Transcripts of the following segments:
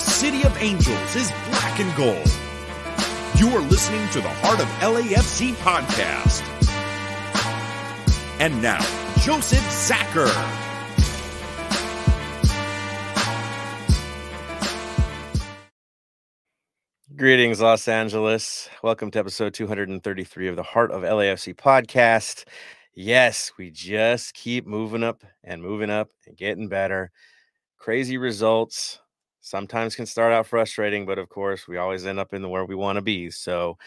city of angels is black and gold. You are listening to the Heart of LAFC podcast. And now, Joseph Zacker. Greetings, Los Angeles. Welcome to episode 233 of the Heart of LAFC podcast. Yes, we just keep moving up and moving up and getting better. Crazy results sometimes can start out frustrating, but of course, we always end up in the where we want to be. So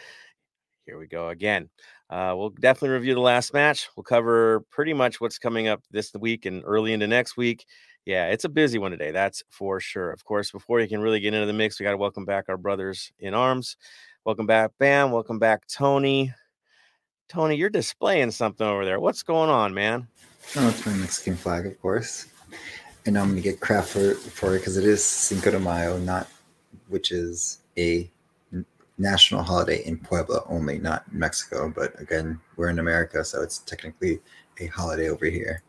here we go again. Uh, we'll definitely review the last match. We'll cover pretty much what's coming up this week and early into next week. Yeah, it's a busy one today. That's for sure. Of course, before you can really get into the mix, we got to welcome back our brothers in arms. Welcome back, Bam. Welcome back, Tony. Tony, you're displaying something over there. What's going on, man? Oh, it's my Mexican flag, of course. And I'm gonna get crap for for it because it is Cinco de Mayo, not which is a national holiday in Puebla only, not Mexico. But again, we're in America, so it's technically a holiday over here.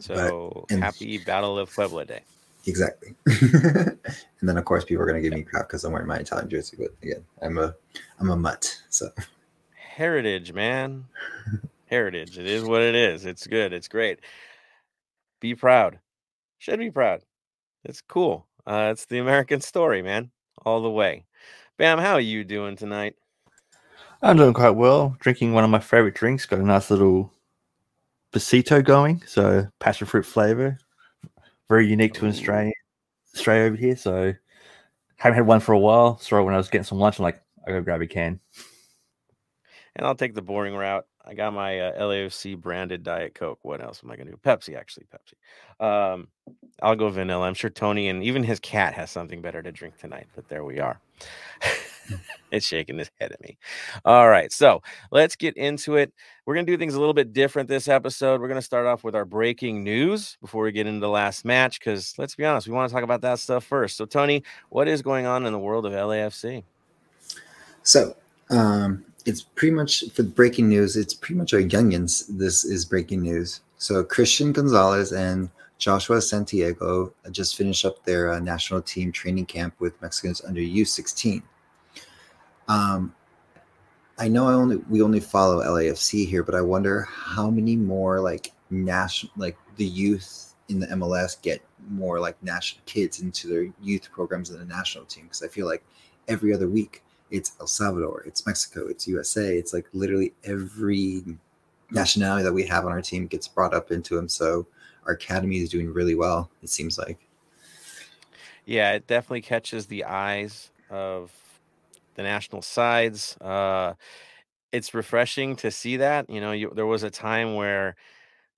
So but, happy Battle of Puebla Day. Exactly. and then of course people are gonna give me crap because I'm wearing my Italian jersey. But again, I'm a I'm a mutt. So heritage, man. heritage. It is what it is. It's good. It's great. Be proud. Should be proud. It's cool. Uh, it's the American story, man. All the way. Bam, how are you doing tonight? I'm doing quite well. Drinking one of my favorite drinks. Got a nice little Besito going. So passion fruit flavor. Very unique to Australia, Australia over here. So haven't had one for a while. So when I was getting some lunch, I'm like, I go grab a can and I'll take the boring route. I got my uh, LAFC branded Diet Coke. What else am I going to do? Pepsi, actually, Pepsi. Um, I'll go vanilla. I'm sure Tony and even his cat has something better to drink tonight, but there we are. it's shaking his head at me. All right, so let's get into it. We're going to do things a little bit different this episode. We're going to start off with our breaking news before we get into the last match, because let's be honest, we want to talk about that stuff first. So, Tony, what is going on in the world of LAFC? So, um, it's pretty much for breaking news. It's pretty much our youngins. This is breaking news. So Christian Gonzalez and Joshua Santiago just finished up their uh, national team training camp with Mexicans under U16. Um, I know I only we only follow LAFC here, but I wonder how many more like national like the youth in the MLS get more like national kids into their youth programs in the national team because I feel like every other week it's El Salvador, it's Mexico, it's USA. It's like literally every nationality that we have on our team gets brought up into them. So our academy is doing really well, it seems like. Yeah, it definitely catches the eyes of the national sides. Uh, it's refreshing to see that. You know, you, there was a time where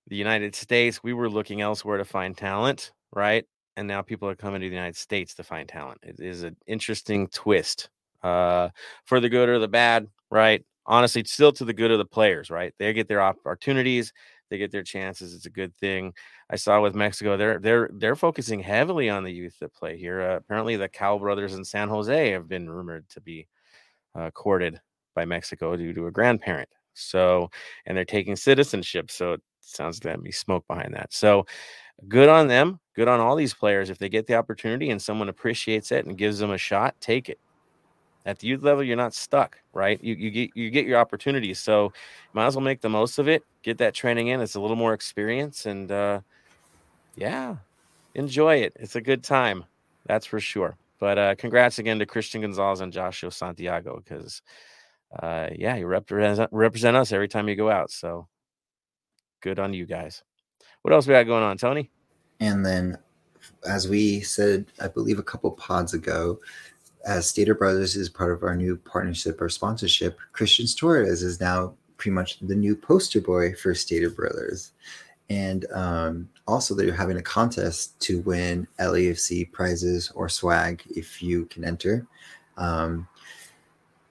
the United States, we were looking elsewhere to find talent, right? And now people are coming to the United States to find talent. It is an interesting twist uh, for the good or the bad, right? Honestly, still to the good of the players, right? They get their opportunities, they get their chances. It's a good thing. I saw with Mexico, they're they're they're focusing heavily on the youth that play here. Uh, apparently, the Cal brothers in San Jose have been rumored to be uh, courted by Mexico due to a grandparent. So, and they're taking citizenship. So it sounds to be smoke behind that. So, good on them. Good on all these players. If they get the opportunity and someone appreciates it and gives them a shot, take it at the youth level, you're not stuck, right? You you get you get your opportunities, so might as well make the most of it. Get that training in. It's a little more experience, and uh, yeah, enjoy it. It's a good time, that's for sure. But uh, congrats again to Christian Gonzalez and Joshua Santiago, because uh, yeah, you represent represent us every time you go out. So good on you guys. What else we got going on, Tony? And then, as we said, I believe a couple pods ago, as Stater Brothers is part of our new partnership or sponsorship, Christian Torres is now pretty much the new poster boy for Stater Brothers. And um, also, they're having a contest to win LAFC prizes or swag if you can enter. Um,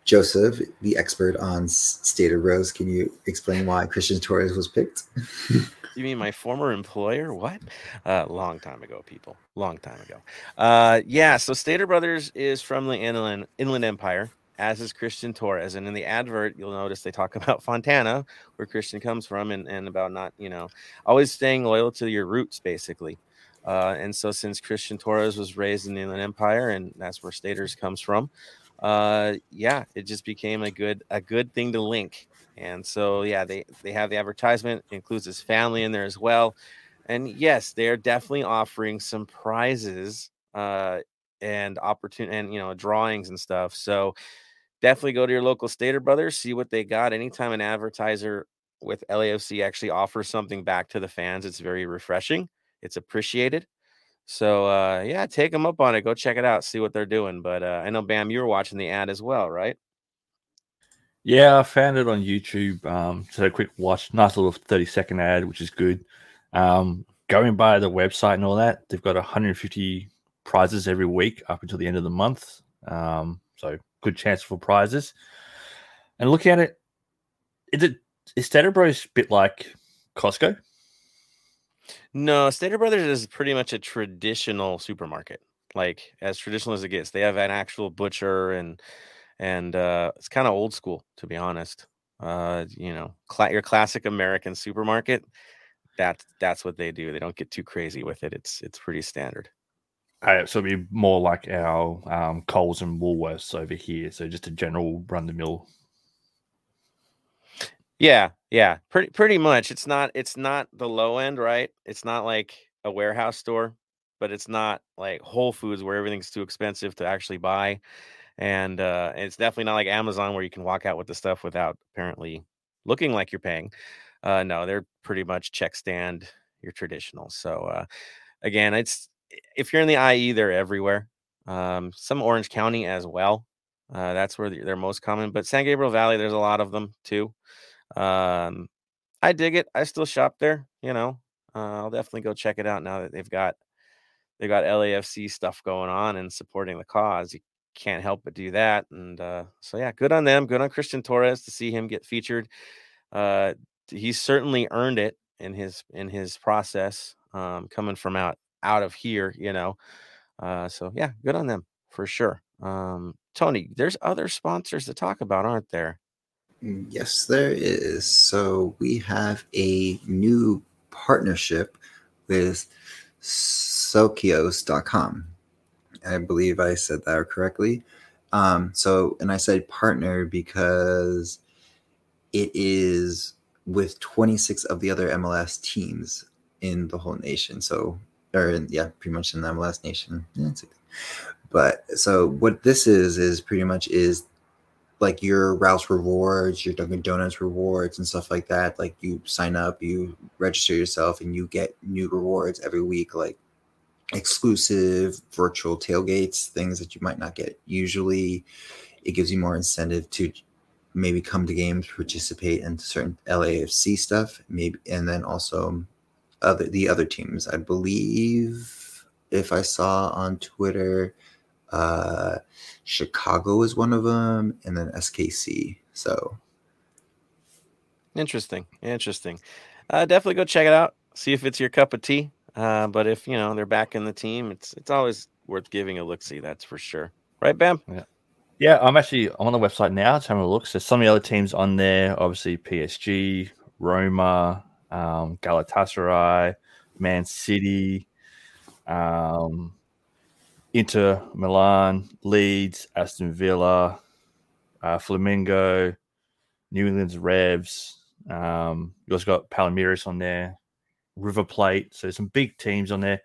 Joseph, the expert on Stater Bros, can you explain why Christian Torres was picked? You mean my former employer? What? Uh, long time ago, people. Long time ago. Uh, yeah. So Stater Brothers is from the Inland Inland Empire, as is Christian Torres. And in the advert, you'll notice they talk about Fontana, where Christian comes from, and, and about not, you know, always staying loyal to your roots, basically. Uh, and so, since Christian Torres was raised in the Inland Empire, and that's where Staters comes from, uh, yeah, it just became a good a good thing to link. And so, yeah, they they have the advertisement includes his family in there as well. And yes, they are definitely offering some prizes uh, and opportunity and you know drawings and stuff. So definitely go to your local Stater Brothers, see what they got. Anytime an advertiser with LAFC actually offers something back to the fans, it's very refreshing. It's appreciated. So uh, yeah, take them up on it. Go check it out, see what they're doing. But uh, I know Bam, you were watching the ad as well, right? Yeah, I found it on YouTube. Um, so a quick watch, nice little thirty second ad, which is good. Um, going by the website and all that, they've got 150 prizes every week up until the end of the month. Um, so good chance for prizes. And looking at it, is it is Stater Bros a bit like Costco? No, Stater Brothers is pretty much a traditional supermarket, like as traditional as it gets. They have an actual butcher and and uh, it's kind of old school, to be honest. Uh, you know, cl- your classic American supermarket. That's that's what they do. They don't get too crazy with it. It's it's pretty standard. Uh, so it'd be more like our um, Coles and Woolworths over here. So just a general run the mill. Yeah, yeah, pretty pretty much. It's not it's not the low end, right? It's not like a warehouse store, but it's not like Whole Foods where everything's too expensive to actually buy. And uh, it's definitely not like Amazon where you can walk out with the stuff without apparently looking like you're paying. Uh, no, they're pretty much check stand, your traditional. So uh, again, it's if you're in the IE, they're everywhere. Um, some Orange County as well. Uh, that's where they're most common. But San Gabriel Valley, there's a lot of them too. Um, I dig it. I still shop there. You know, uh, I'll definitely go check it out now that they've got they've got LAFC stuff going on and supporting the cause. You can't help but do that. And uh, so yeah, good on them. Good on Christian Torres to see him get featured. Uh, he's certainly earned it in his in his process um, coming from out out of here. You know, uh, so yeah, good on them for sure. Um, Tony, there's other sponsors to talk about, aren't there? Mm, Yes, there is. So we have a new partnership with Socios.com. I believe I said that correctly. Um, so, and I said partner because it is with 26 of the other MLS teams in the whole nation. So, or in, yeah, pretty much in the MLS nation. Yeah. But so what this is is pretty much is like your Rouse rewards, your Dunkin' Donuts rewards, and stuff like that. Like you sign up, you register yourself, and you get new rewards every week, like exclusive virtual tailgates, things that you might not get usually. It gives you more incentive to maybe come to games, participate in certain LAFC stuff, maybe, and then also other the other teams. I believe if I saw on Twitter, uh, Chicago is one of them, and then SKC. So Interesting. Interesting. Uh, definitely go check it out. See if it's your cup of tea. Uh, but if you know they're back in the team, it's it's always worth giving a look. See, that's for sure. Right, Bam? Yeah, yeah. I'm actually I'm on the website now. Just having a look. So some of the other teams on there, obviously PSG, Roma, um, Galatasaray, Man City, um, Inter Milan, Leeds, Aston Villa, uh, Flamengo, New England's Revs. Um, you also got Palmeiras on there, River Plate. So some big teams on there.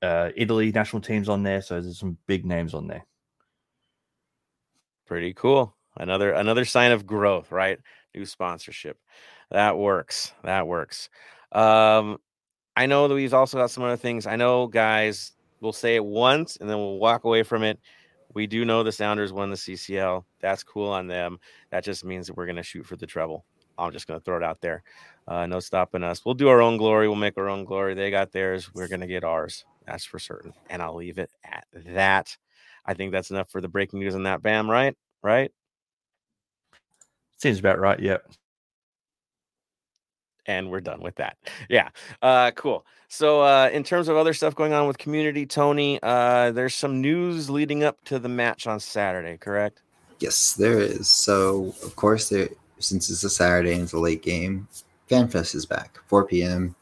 Uh, Italy national teams on there. So there's some big names on there. Pretty cool. Another another sign of growth, right? New sponsorship. That works. That works. Um, I know that we've also got some other things. I know, guys, we'll say it once and then we'll walk away from it. We do know the Sounders won the CCL. That's cool on them. That just means that we're going to shoot for the treble. I'm just going to throw it out there. Uh, no stopping us. We'll do our own glory. We'll make our own glory. They got theirs. We're going to get ours. That's for certain. And I'll leave it at that. I think that's enough for the breaking news on that. Bam, right? Right? Seems about right. Yep. and we're done with that. Yeah. Uh cool. So uh in terms of other stuff going on with community, Tony, uh there's some news leading up to the match on Saturday, correct? yes, there is. So of course, there since it's a Saturday and it's a late game, FanFest is back, 4 p.m.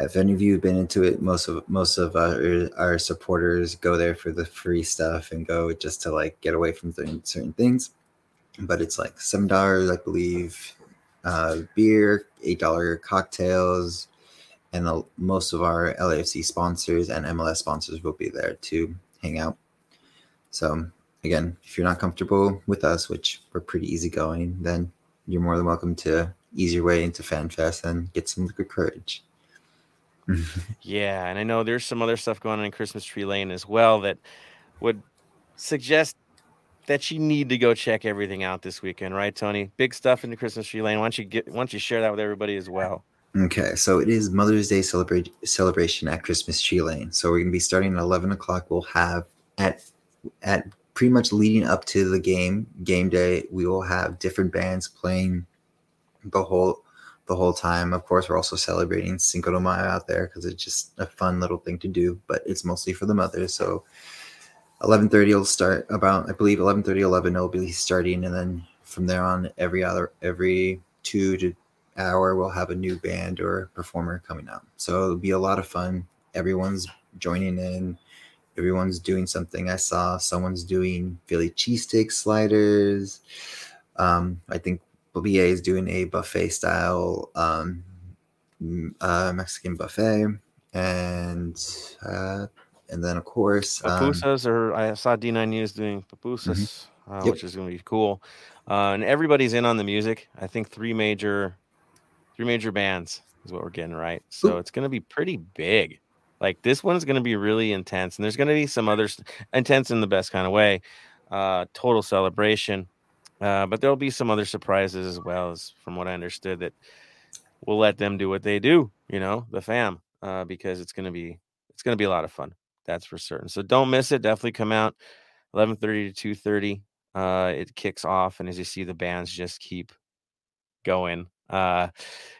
If any of you have been into it, most of most of our, our supporters go there for the free stuff and go just to like get away from certain things. But it's like seven dollars, I believe, uh, beer, eight dollar cocktails, and the, most of our LAFC sponsors and MLS sponsors will be there to hang out. So again, if you're not comfortable with us, which we're pretty easygoing, then you're more than welcome to ease your way into FanFest and get some good courage. yeah, and I know there's some other stuff going on in Christmas Tree Lane as well that would suggest that you need to go check everything out this weekend, right, Tony? Big stuff in the Christmas Tree Lane. Why don't you get why don't you share that with everybody as well? Okay, so it is Mother's Day celebrate celebration at Christmas Tree Lane. So we're gonna be starting at eleven o'clock. We'll have at at pretty much leading up to the game game day, we will have different bands playing the whole the whole time. Of course, we're also celebrating Cinco de Mayo out there because it's just a fun little thing to do, but it's mostly for the mothers. So 11:30 will start about I believe 11:30 11 will be starting and then from there on every other every 2 to hour we'll have a new band or performer coming out. So it'll be a lot of fun. Everyone's joining in. Everyone's doing something. I saw someone's doing Philly cheesesteak sliders. Um, I think BA is doing a buffet style um, uh, Mexican buffet, and uh, and then of course um, pupusas. or I saw D9 News doing pupusas, mm-hmm. uh, yep. which is going to be cool. Uh, and everybody's in on the music. I think three major, three major bands is what we're getting right. So Ooh. it's going to be pretty big. Like this one's going to be really intense, and there's going to be some others intense in the best kind of way. Uh, total celebration. Uh, but there'll be some other surprises as well as from what I understood that we'll let them do what they do, you know, the fam, uh, because it's gonna be it's gonna be a lot of fun. That's for certain. So don't miss it. Definitely come out 11:30 to 2:30. Uh, it kicks off, and as you see, the bands just keep going. Uh,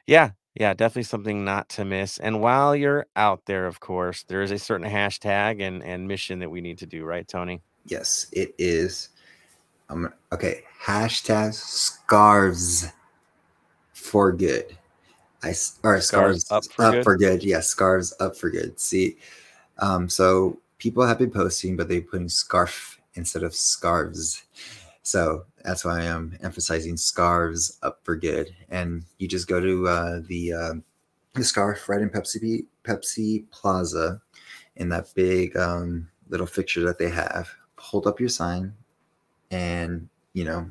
yeah, yeah, definitely something not to miss. And while you're out there, of course, there is a certain hashtag and and mission that we need to do, right, Tony? Yes, it is I'm okay. Hashtag scarves for good. I or scarves, scarves up, for, up good? for good. Yeah, scarves up for good. See, um, so people have been posting, but they're putting scarf instead of scarves. So that's why I'm emphasizing scarves up for good. And you just go to uh, the uh, the scarf right in Pepsi Pepsi Plaza in that big um, little fixture that they have. Hold up your sign, and you know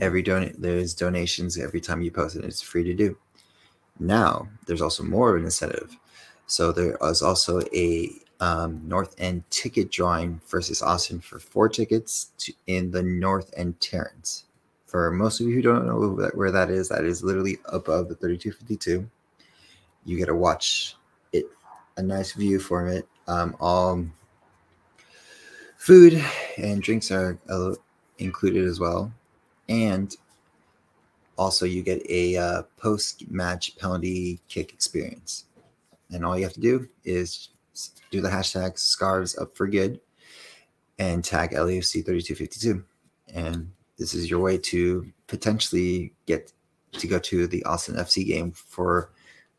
every donate there's donations every time you post it it's free to do now there's also more of an incentive so there is also a um, north end ticket drawing versus austin for four tickets to, in the north end terrace for most of you who don't know where that is that is literally above the 3252 you get to watch it a nice view from it um, all food and drinks are included as well. And also, you get a uh, post match penalty kick experience. And all you have to do is do the hashtag scarves up for good and tag LAFC 3252. And this is your way to potentially get to go to the Austin FC game for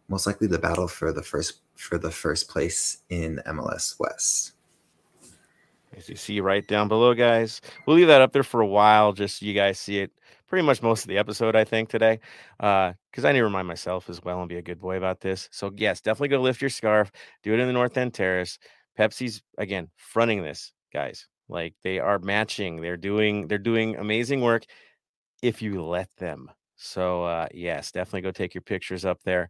most likely the battle for the first for the first place in MLS West as you see right down below, guys. We'll leave that up there for a while, just so you guys see it pretty much most of the episode, I think, today. Uh, because I need to remind myself as well and be a good boy about this. So, yes, definitely go lift your scarf, do it in the North End Terrace. Pepsi's again fronting this, guys. Like they are matching, they're doing they're doing amazing work if you let them. So uh yes, definitely go take your pictures up there.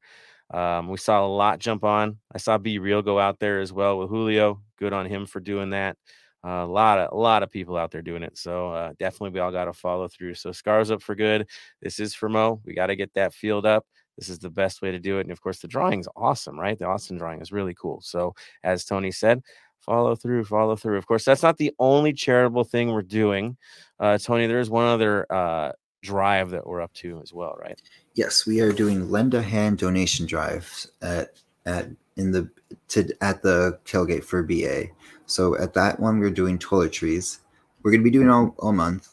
Um, we saw a lot jump on. I saw B Real go out there as well with Julio. Good on him for doing that a lot of a lot of people out there doing it. So uh, definitely we all got to follow through. So scars up for good. This is for Mo. We got to get that field up. This is the best way to do it. And of course, the drawing is awesome, right? The Austin drawing is really cool. So as Tony said, follow through, follow through. Of course, that's not the only charitable thing we're doing. Uh, Tony, there's one other uh, drive that we're up to as well, right? Yes, we are doing lend a hand donation drives at at in the to at the tailgate for BA. So at that one, we're doing toiletries. We're going to be doing all, all month.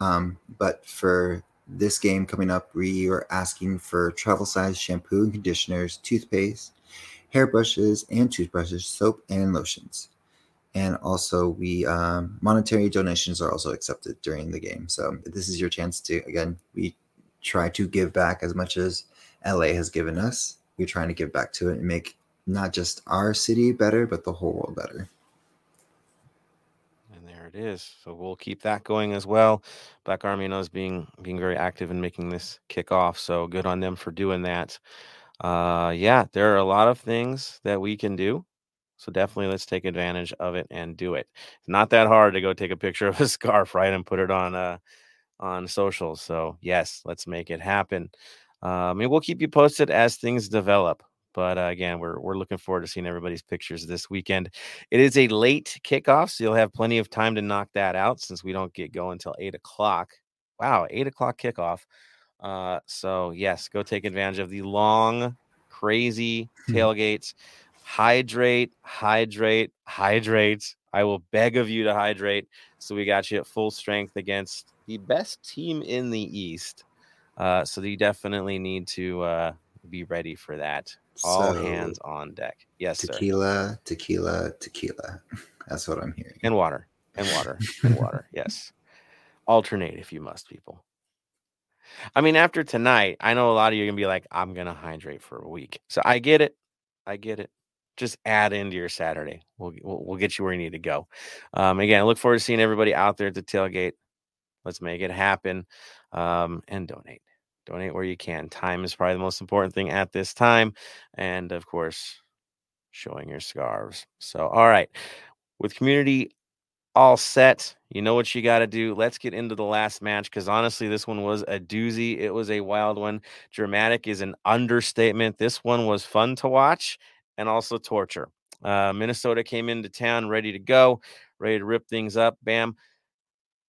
Um, but for this game coming up, we are asking for travel size shampoo and conditioners, toothpaste, hairbrushes and toothbrushes, soap and lotions. And also, we um, monetary donations are also accepted during the game. So this is your chance to again. We try to give back as much as LA has given us. We're trying to give back to it and make not just our city better, but the whole world better. It is. So we'll keep that going as well. Black Army knows being being very active in making this kick off. So good on them for doing that. Uh, yeah, there are a lot of things that we can do. So definitely let's take advantage of it and do it. It's not that hard to go take a picture of a scarf, right, and put it on uh on socials. So yes, let's make it happen. Um, and we'll keep you posted as things develop. But uh, again, we're we're looking forward to seeing everybody's pictures this weekend. It is a late kickoff, so you'll have plenty of time to knock that out since we don't get going until eight o'clock. Wow, eight o'clock kickoff. Uh, so yes, go take advantage of the long, crazy Hmm. tailgates. Hydrate, hydrate, hydrate. I will beg of you to hydrate. So we got you at full strength against the best team in the East. Uh, so you definitely need to uh, be ready for that. All So, hands on deck. Yes, sir. Tequila, tequila, tequila. That's what I'm hearing. And water, and water, and water. Yes. Alternate if you must, people. I mean, after tonight, I know a lot of you are gonna be like, I'm gonna hydrate for a week. So I get it. I get it. Just add into your Saturday. We'll we'll, we'll get you where you need to go. Um, again, I look forward to seeing everybody out there at the tailgate. Let's make it happen. Um, and donate. Donate where you can. Time is probably the most important thing at this time. And of course, showing your scarves. So, all right. With community all set. You know what you got to do. Let's get into the last match because honestly, this one was a doozy. It was a wild one. Dramatic is an understatement. This one was fun to watch and also torture. Uh, Minnesota came into town ready to go, ready to rip things up. Bam.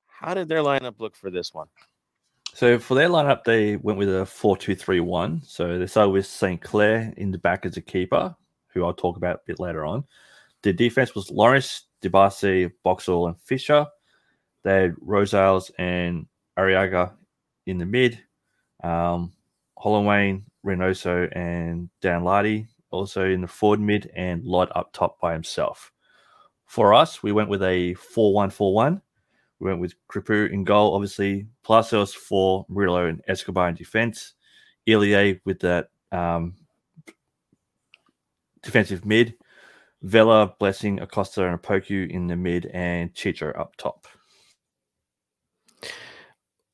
How did their lineup look for this one? So for their lineup, they went with a 4 2 3 1. So they started with St. Clair in the back as a keeper, who I'll talk about a bit later on. The defense was Lawrence, Dibassy, Boxall, and Fisher. They had Rosales and Arriaga in the mid. Um, Holloway, Reynoso, and Danladi also in the forward mid, and Lod up top by himself. For us, we went with a 4 1 4 1. We went with Crépeau in goal, obviously. Palacios for Murillo and Escobar in defense. Ilie with that um, defensive mid. Vela, Blessing, Acosta, and Opoku in the mid, and Chicho up top.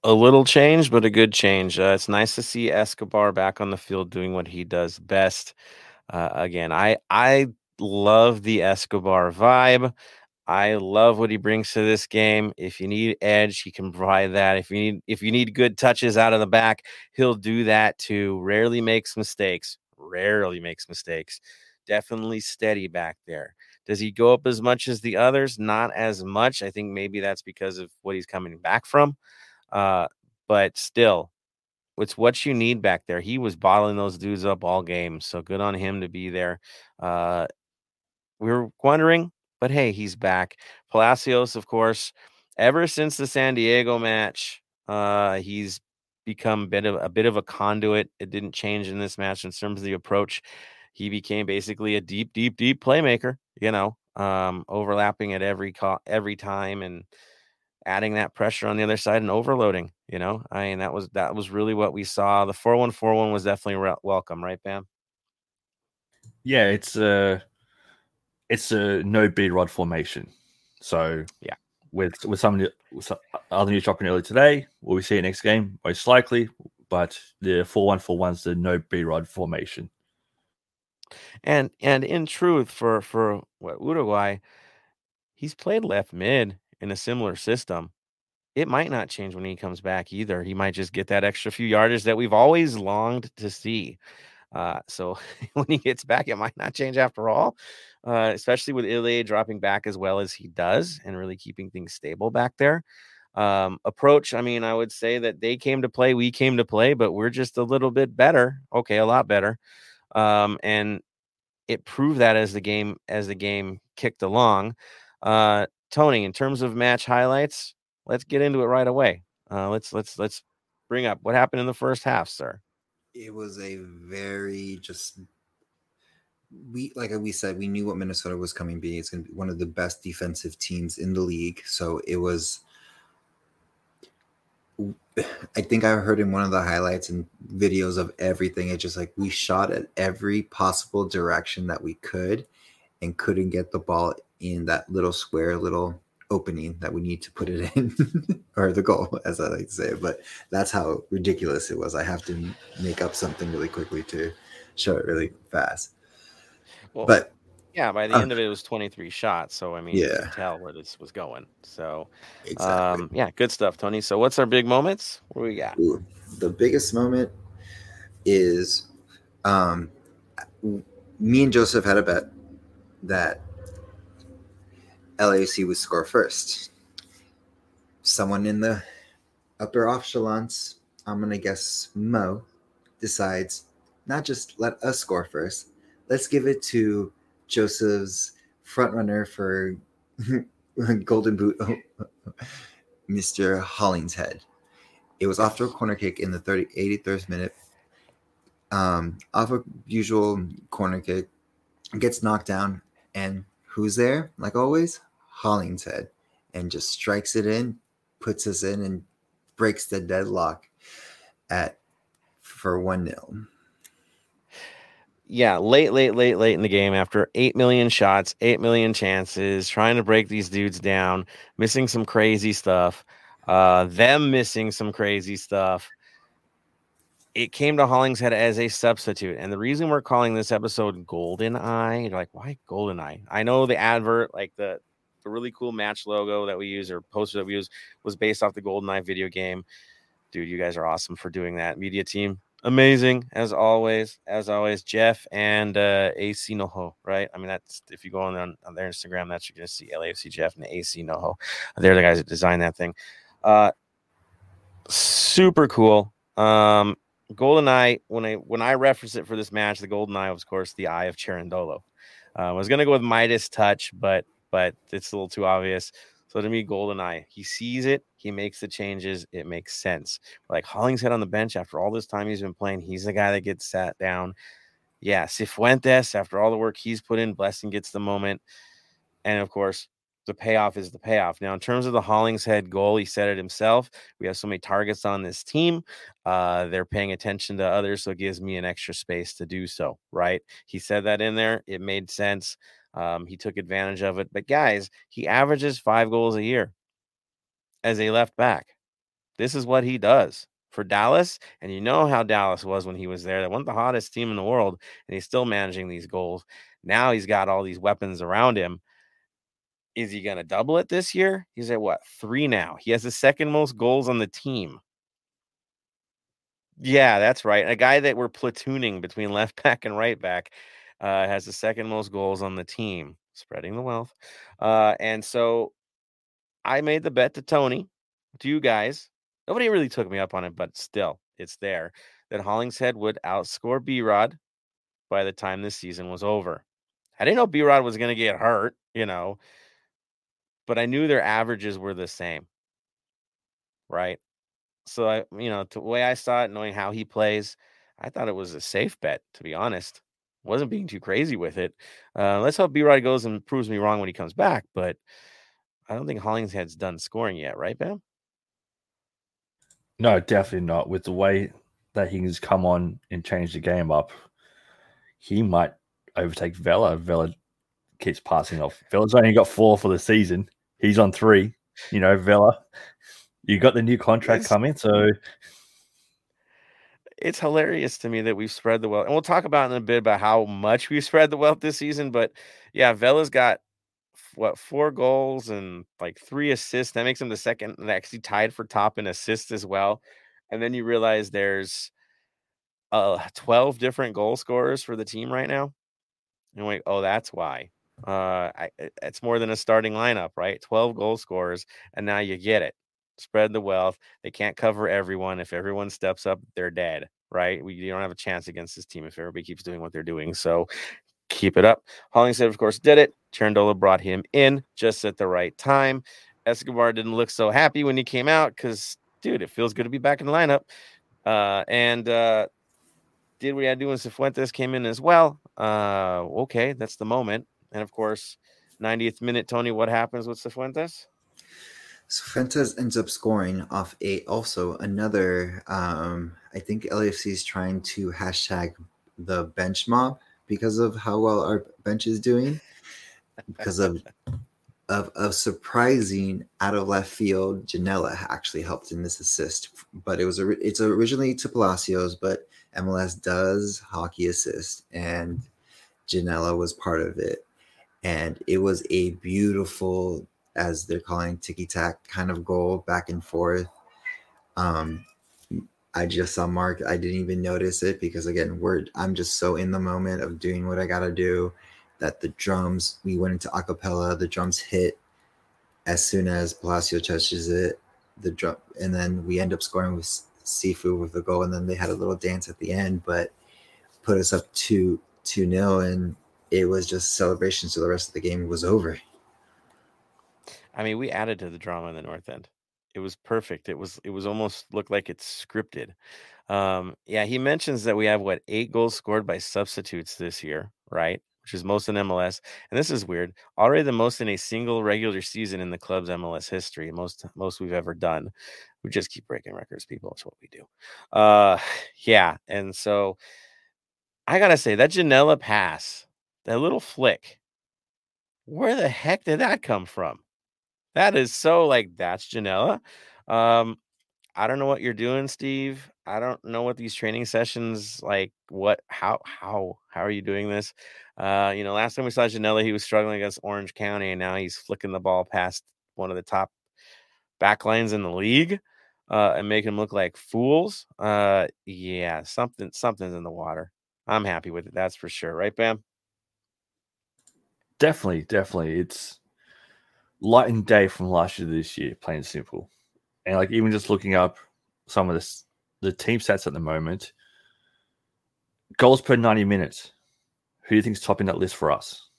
A little change, but a good change. Uh, it's nice to see Escobar back on the field doing what he does best. Uh, again, I I love the Escobar vibe. I love what he brings to this game. If you need edge, he can provide that. If you need if you need good touches out of the back, he'll do that too. Rarely makes mistakes. Rarely makes mistakes. Definitely steady back there. Does he go up as much as the others? Not as much. I think maybe that's because of what he's coming back from. Uh, but still, it's what you need back there. He was bottling those dudes up all game. So good on him to be there. Uh, we were wondering, but hey, he's back. Palacios, of course, ever since the San Diego match, uh, he's become a bit of a bit of a conduit. It didn't change in this match in terms of the approach. He became basically a deep, deep, deep playmaker. You know, um, overlapping at every co- every time and adding that pressure on the other side and overloading. You know, I mean that was that was really what we saw. The four one four one was definitely re- welcome, right, Bam? Yeah, it's a it's a no B rod formation. So Yeah. with with some, with some other news dropping early today, will we see it next game? Most likely, but the four one four one's the no B rod formation. And and in truth, for for what Uruguay, he's played left mid in a similar system. It might not change when he comes back either. He might just get that extra few yardage that we've always longed to see. Uh, so when he gets back, it might not change after all. Uh, especially with Ilie dropping back as well as he does and really keeping things stable back there. Um, approach, I mean, I would say that they came to play, we came to play, but we're just a little bit better. Okay, a lot better. Um, and it proved that as the game as the game kicked along. Uh, Tony, in terms of match highlights, let's get into it right away. Uh, let's let's let's bring up what happened in the first half, sir. It was a very just we like we said, we knew what Minnesota was coming to be. It's going to be one of the best defensive teams in the league. So it was. I think I heard in one of the highlights and videos of everything. It's just like we shot at every possible direction that we could, and couldn't get the ball in that little square, little opening that we need to put it in, or the goal, as I like to say. But that's how ridiculous it was. I have to make up something really quickly to show it really fast. Well, But yeah, by the uh, end of it, it was 23 shots. So, I mean, you Yeah. can tell where this was going. So, exactly. um, yeah, good stuff, Tony. So, what's our big moments? What do we got? Ooh, the biggest moment is um, me and Joseph had a bet that LAC would score first. Someone in the upper echelons, I'm gonna guess Mo, decides not just let us score first, let's give it to Joseph's front runner for Golden Boot, Mr. Hollingshead. It was off to a corner kick in the 30, 83rd minute. Um, off a usual corner kick, gets knocked down, and who's there? Like always, Hollingshead, and just strikes it in, puts us in, and breaks the deadlock at for one 0 yeah, late, late, late, late in the game after 8 million shots, 8 million chances, trying to break these dudes down, missing some crazy stuff, uh, them missing some crazy stuff. It came to Hollingshead as a substitute. And the reason we're calling this episode Golden Eye, you're like, why Golden Eye? I know the advert, like the, the really cool match logo that we use or poster that we use was based off the Golden Eye video game. Dude, you guys are awesome for doing that. Media team, amazing as always as always jeff and uh ac noho right? I mean that's if you go on, on, their instagram that's you're gonna see lafc jeff and ac noho. They're the guys that designed that thing. Uh super cool. Um golden eye when i when i reference it for this match the golden eye was of course the eye of Cherundolo. Uh, i was gonna go with midas touch but but it's a little too obvious so to me, Goldeneye, he sees it, he makes the changes, it makes sense. Like Hollingshead on the bench after all this time he's been playing, he's the guy that gets sat down. Yeah, Cifuentes, after all the work he's put in, Blessing gets the moment. And of course, the payoff is the payoff. Now, in terms of the Hollingshead goal, he said it himself. We have so many targets on this team. Uh, they're paying attention to others, so it gives me an extra space to do so. Right? He said that in there. It made sense. Um, he took advantage of it. But guys, he averages five goals a year as a left back. This is what he does for Dallas. And you know how Dallas was when he was there. They weren't the hottest team in the world, and he's still managing these goals. Now he's got all these weapons around him. Is he going to double it this year? He's at what, three now? He has the second most goals on the team. Yeah, that's right. A guy that we're platooning between left back and right back uh, has the second most goals on the team, spreading the wealth. Uh, and so I made the bet to Tony, to you guys. Nobody really took me up on it, but still, it's there that Hollingshead would outscore B Rod by the time this season was over. I didn't know B Rod was going to get hurt, you know, but I knew their averages were the same. Right. So I, you know, the way I saw it, knowing how he plays, I thought it was a safe bet, to be honest wasn't being too crazy with it. Uh, let's hope B Rod goes and proves me wrong when he comes back. But I don't think Hollingshead's done scoring yet, right, Bam? No, definitely not. With the way that he has come on and changed the game up, he might overtake Vela. Vela keeps passing off. Vela's only got four for the season. He's on three. You know, Vela, you got the new contract It's- coming, so It's hilarious to me that we've spread the wealth, and we'll talk about in a bit about how much we've spread the wealth this season. But yeah, Vela's got what four goals and like three assists. That makes him the second, and actually tied for top in assists as well. And then you realize there's uh 12 different goal scorers for the team right now. And wait, oh, that's why. Uh, I, it's more than a starting lineup, right? 12 goal scorers, and now you get it. Spread the wealth. They can't cover everyone. If everyone steps up, they're dead, right? We you don't have a chance against this team if everybody keeps doing what they're doing. So keep it up. Hollingshead, of course, did it. Cherundolo brought him in just at the right time. Escobar didn't look so happy when he came out because, dude, it feels good to be back in the lineup. Uh, and uh, did what he had to do when Cifuentes came in as well. Uh, okay, that's the moment. And of course, 90th minute, Tony, what happens with Cifuentes? Cifuentes ends up scoring off a also another. Um, I think LAFC is trying to hashtag the bench mob because of how well our bench is doing, because of of, of surprising out of left field. Ginella actually helped in this assist, but it was a, it's originally to Palacios, but MLS does hockey assist, and Ginella was part of it, and it was a beautiful, as they're calling ticky tack kind of goal back and forth. Um, I just saw Mark. I didn't even notice it because again, we're I'm just so in the moment of doing what I gotta do that the drums we went into acapella. The drums hit as soon as Palacio touches it. The drum, and then we end up scoring with Sifu with the goal, and then they had a little dance at the end, but put us up two two nil, and it was just celebration. So the rest of the game was over. I mean, we added to the drama in the North End. It was perfect. It was it was almost looked like it's scripted. Um, yeah, he mentions that we have what eight goals scored by substitutes this year, right? Which is most in MLS. And this is weird. Already the most in a single regular season in the club's MLS history. Most most we've ever done. We just keep breaking records, people. It's what we do. Uh yeah. And so I gotta say that Ginella pass, that little flick, where the heck did that come from? That is so like that's Ginella. Um, I don't know what you're doing, Steve. I don't know what these training sessions like. What? How? How? How are you doing this? Uh, you know, last time we saw Ginella, he was struggling against Orange County, and now he's flicking the ball past one of the top backlines in the league, uh, and making them look like fools. Uh, yeah, something, something's in the water. I'm happy with it. That's for sure, right, Bam? Definitely, definitely. It's light and day from last year to this year, plain and simple. And like even just looking up some of this, the team stats at the moment, goals per 90 minutes. Who do you think's topping that list for us?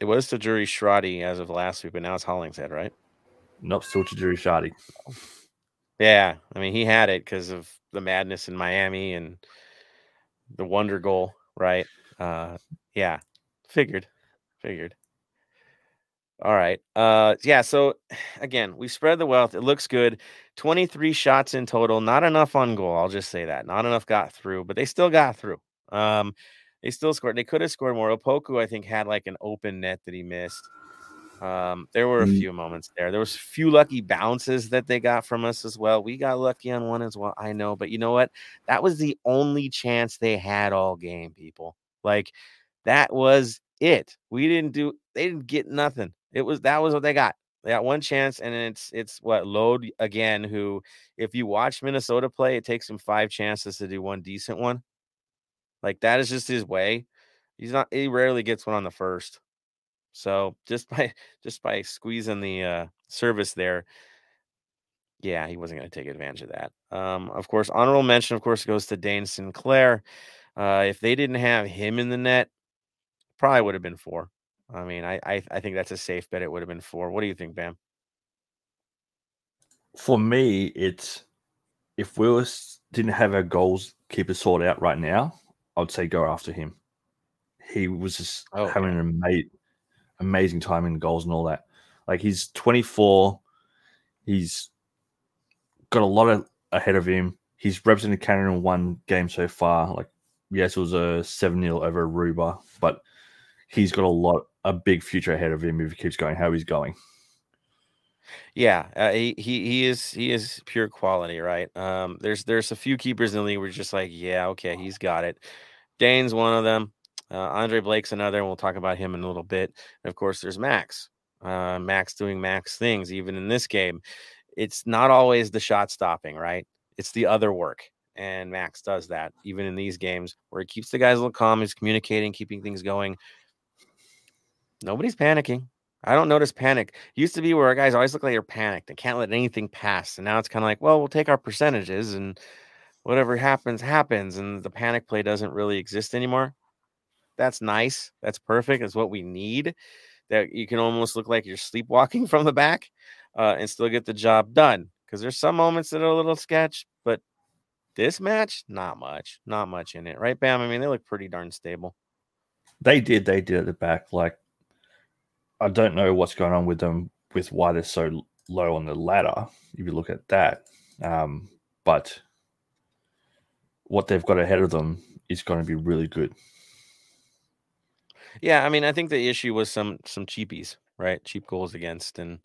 It was Tajouri Shradi as of last week, but now it's Hollingshead, right? Nope, still Tajouri Shradi. Yeah, I mean he had it because of the madness in Miami and the wonder goal, right? Uh, yeah, figured, figured. All right. Uh yeah, so again, we spread the wealth. It looks good. 23 shots in total, not enough on goal. I'll just say that. Not enough got through, but they still got through. Um they still scored. They could have scored more. Opoku, I think, had like an open net that he missed. Um, there were a Mm. few moments there. There was a few lucky bounces that they got from us as well. We got lucky on one as well. I know, but you know what? That was the only chance they had all game, people. Like that was it. We didn't do they didn't get nothing. It was that was what they got. They got one chance, and it's it's what Lod again. Who, if you watch Minnesota play, it takes him five chances to do one decent one. Like that is just his way. He's not. He rarely gets one on the first. So just by just by squeezing the uh, service there, yeah, he wasn't going to take advantage of that. Um, of course, honorable mention, of course, goes to Dayne St. Clair. Uh, if they didn't have him in the net, probably would have been four. I mean, I, I I think that's a safe bet. It would have been four. What do you think, Bam? For me, it's if Willis didn't have our goals keeper sorted out right now, I'd say go after him. He was just Oh, having an ama- amazing time in goals and all that. Like he's 24, he's got a lot of ahead of him. He's represented Canada in one game so far. Like, yes, it was a 7 0 over Aruba, but he's got a lot, a big future ahead of him if he keeps going how he's going. Yeah, uh, he he he is he is pure quality, right? Um, there's there's a few keepers in the league you're just like, yeah, okay, he's got it. Dayne's one of them. Uh, Andre Blake's another, and we'll talk about him in a little bit. And of course, there's Max. Uh, Max doing Max things, even in this game. It's not always the shot stopping, right? It's the other work, and Max does that even in these games where he keeps the guys a little calm. He's communicating, keeping things going. Nobody's panicking. I don't notice panic. Used to be where guys always look like they're panicked and can't let anything pass. And now it's kind of like, well, we'll take our percentages and whatever happens, happens. And the panic play doesn't really exist anymore. That's nice. That's perfect. That's what we need. That you can almost look like you're sleepwalking from the back uh, and still get the job done. Because there's some moments that are a little sketch, but This match, not much, not much in it, right, Bam? I mean, they look pretty darn stable. They did, they did at the back. Like, I don't know what's going on with them, with why they're so low on the ladder. If you look at that, um, but what they've got ahead of them is going to be really good. Yeah, I mean, I think the issue was some some cheapies, right? Cheap goals against, and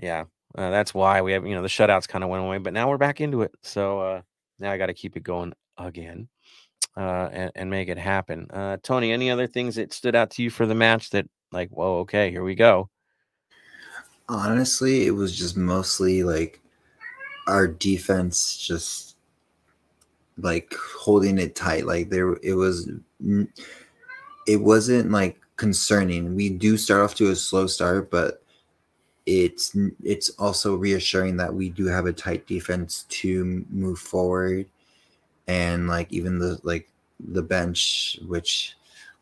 yeah, uh, that's why we have you know the shutouts kind of went away, but now we're back into it. So uh, now I got to keep it going again uh, and, and make it happen. Uh, Tony, any other things that stood out to you for the match that like, whoa, okay, here we go. Honestly, it was just mostly like our defense just like holding it tight. Like there, it was, it wasn't like concerning. We do start off to a slow start, but it's it's also reassuring that we do have a tight defense to move forward, and like even the like the bench, which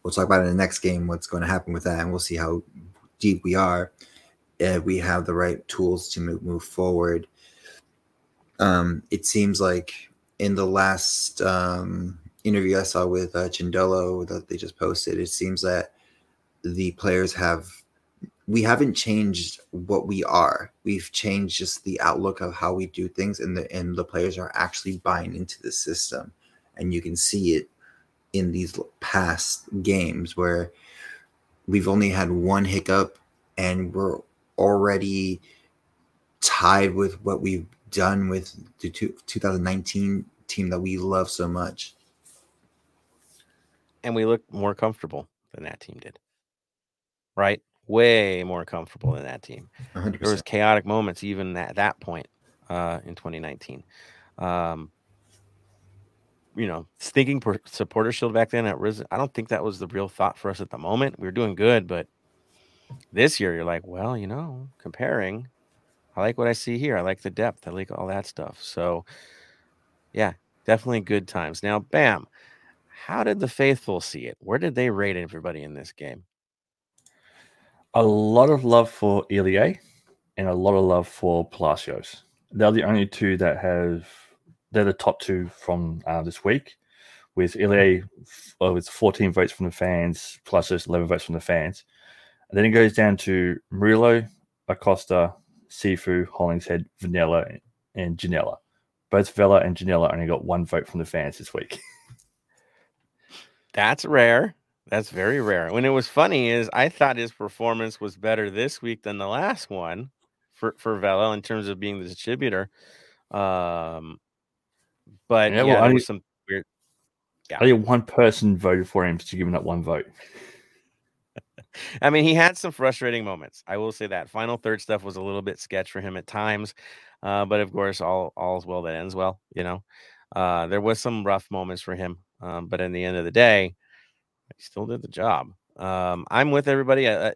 we'll talk about in the next game, what's going to happen with that, and we'll see how deep we are. Uh, we have the right tools to move, forward. Um, it seems like in the last um, interview I saw with uh, that they just posted, it seems that the players have we haven't changed what we are. We've changed just the outlook of how we do things, and the and the players are actually buying into the system, and you can see it in these past games where we've only had one hiccup, and we're already tied with what we've done with the 2019 team that we love so much. And we look more comfortable than that team did. Right? Way more comfortable than that team. 100%. There was chaotic moments even at that point uh, in 2019. Um, you know, thinking supporter shield back then at Risen, I don't think that was the real thought for us at the moment. We were doing good, but this year you're like, well, you know, comparing, I like what I see here. I like the depth. I like all that stuff. So, yeah, definitely good times. Now, bam, how did the faithful see it? Where did they rate everybody in this game? A lot of love for Ilie and a lot of love for Palacios. They're the only two that have. They're the top two from uh, this week, with Ilie uh, with 14 votes from the fans, Palacios 11 votes from the fans. And then it goes down to Murillo, Acosta, Sifu, Hollingshead, Vanilla, and Ginella. Both Vela and Ginella only got one vote from the fans this week. That's rare. That's very rare. When it was funny is I thought his performance was better this week than the last one for for Vela in terms of being the distributor. Um, but yeah, well, there was some weird. Yeah. Only one person voted for him to give him that one vote. I mean, he had some frustrating moments. I will say that final third stuff was a little bit sketch for him at times, uh, but of course, all all's well that ends well. You know, uh, there was some rough moments for him, um, but in the end of the day, he still did the job. Um, I'm with everybody. Uh,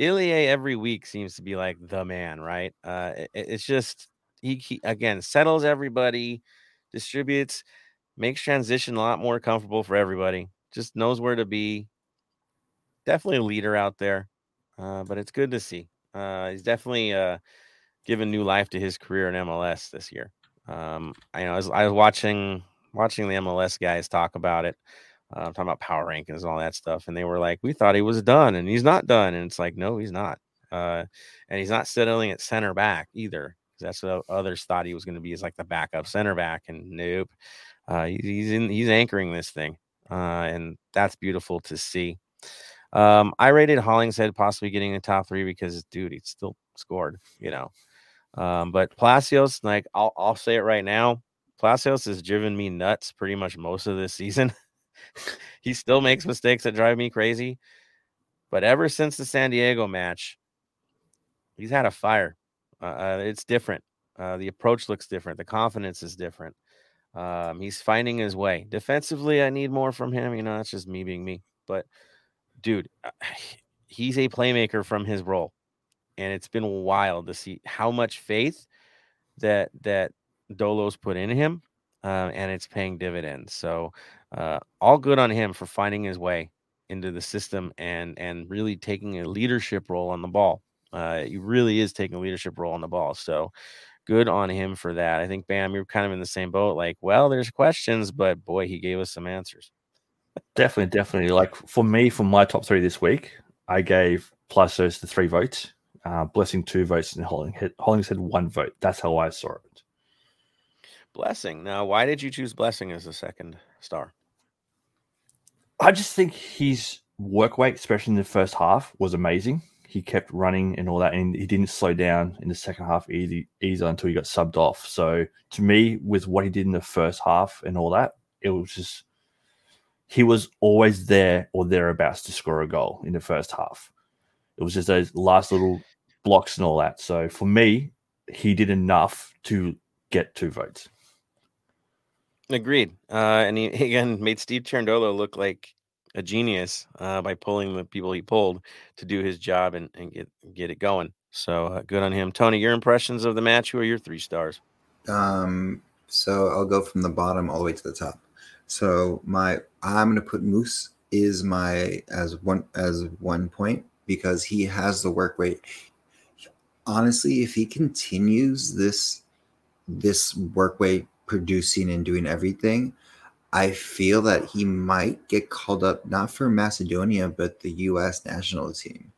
Ilie every week seems to be like the man, right? Uh, it, it's just he, he again settles everybody, distributes, makes transition a lot more comfortable for everybody. Just knows where to be. Definitely a leader out there, uh, but it's good to see. Uh, he's definitely uh, given new life to his career in MLS this year. Um, I know I was, I was watching watching the MLS guys talk about it uh, I'm talking about power rankings and all that stuff. And they were like, we thought he was done and he's not done. And it's like, no, he's not. Uh, and he's not settling at center back either. That's what others thought he was going to be as like the backup center back. And nope. Uh, he's in, he's anchoring this thing. Uh, and that's beautiful to see. Um, I rated Hollingshead possibly getting the top three because, dude, he still scored, you know. Um, but Palacios, like I'll, I'll say it right now, Palacios has driven me nuts pretty much most of this season. he still makes mistakes that drive me crazy. But ever since the San Diego match, he's had a fire. Uh, uh, it's different. Uh, the approach looks different. The confidence is different. Um, he's finding his way. Defensively, I need more from him. You know, that's just me being me. But dude, uh, he's a playmaker from his role, and it's been wild to see how much faith that that Dolo's put in him, uh, and it's paying dividends. So uh, all good on him for finding his way into the system and and really taking a leadership role on the ball. Uh, he really is taking a leadership role on the ball. So good on him for that. I think Bam, you're kind of in the same boat. Like, well, there's questions, but boy, he gave us some answers. Definitely, definitely. Like for me, for my top three this week, I gave Palacios the three votes, uh, Blessing two votes, and Hollings, Hollings had one vote. That's how I saw it. Blessing. Now, why did you choose Blessing as the second star? I just think his work weight, especially in the first half, was amazing. He kept running and all that, and he didn't slow down in the second half either until he got subbed off. So, to me, with what he did in the first half and all that, it was just he was always there or thereabouts to score a goal in the first half. It was just those last little blocks and all that. So, for me, he did enough to get two votes. Agreed. Uh, and he again made Steve Cherundolo look like a genius uh, by pulling the people he pulled to do his job and, and get get it going. So uh, good on him. Tony, your impressions of the match? Who are your three stars? Um, so I'll go from the bottom all the way to the top. So my I'm gonna put Moose is my as one as one point because he has the work rate. Honestly, if he continues this this work rate producing and doing everything, I feel that he might get called up not for Macedonia but the U.S. national team.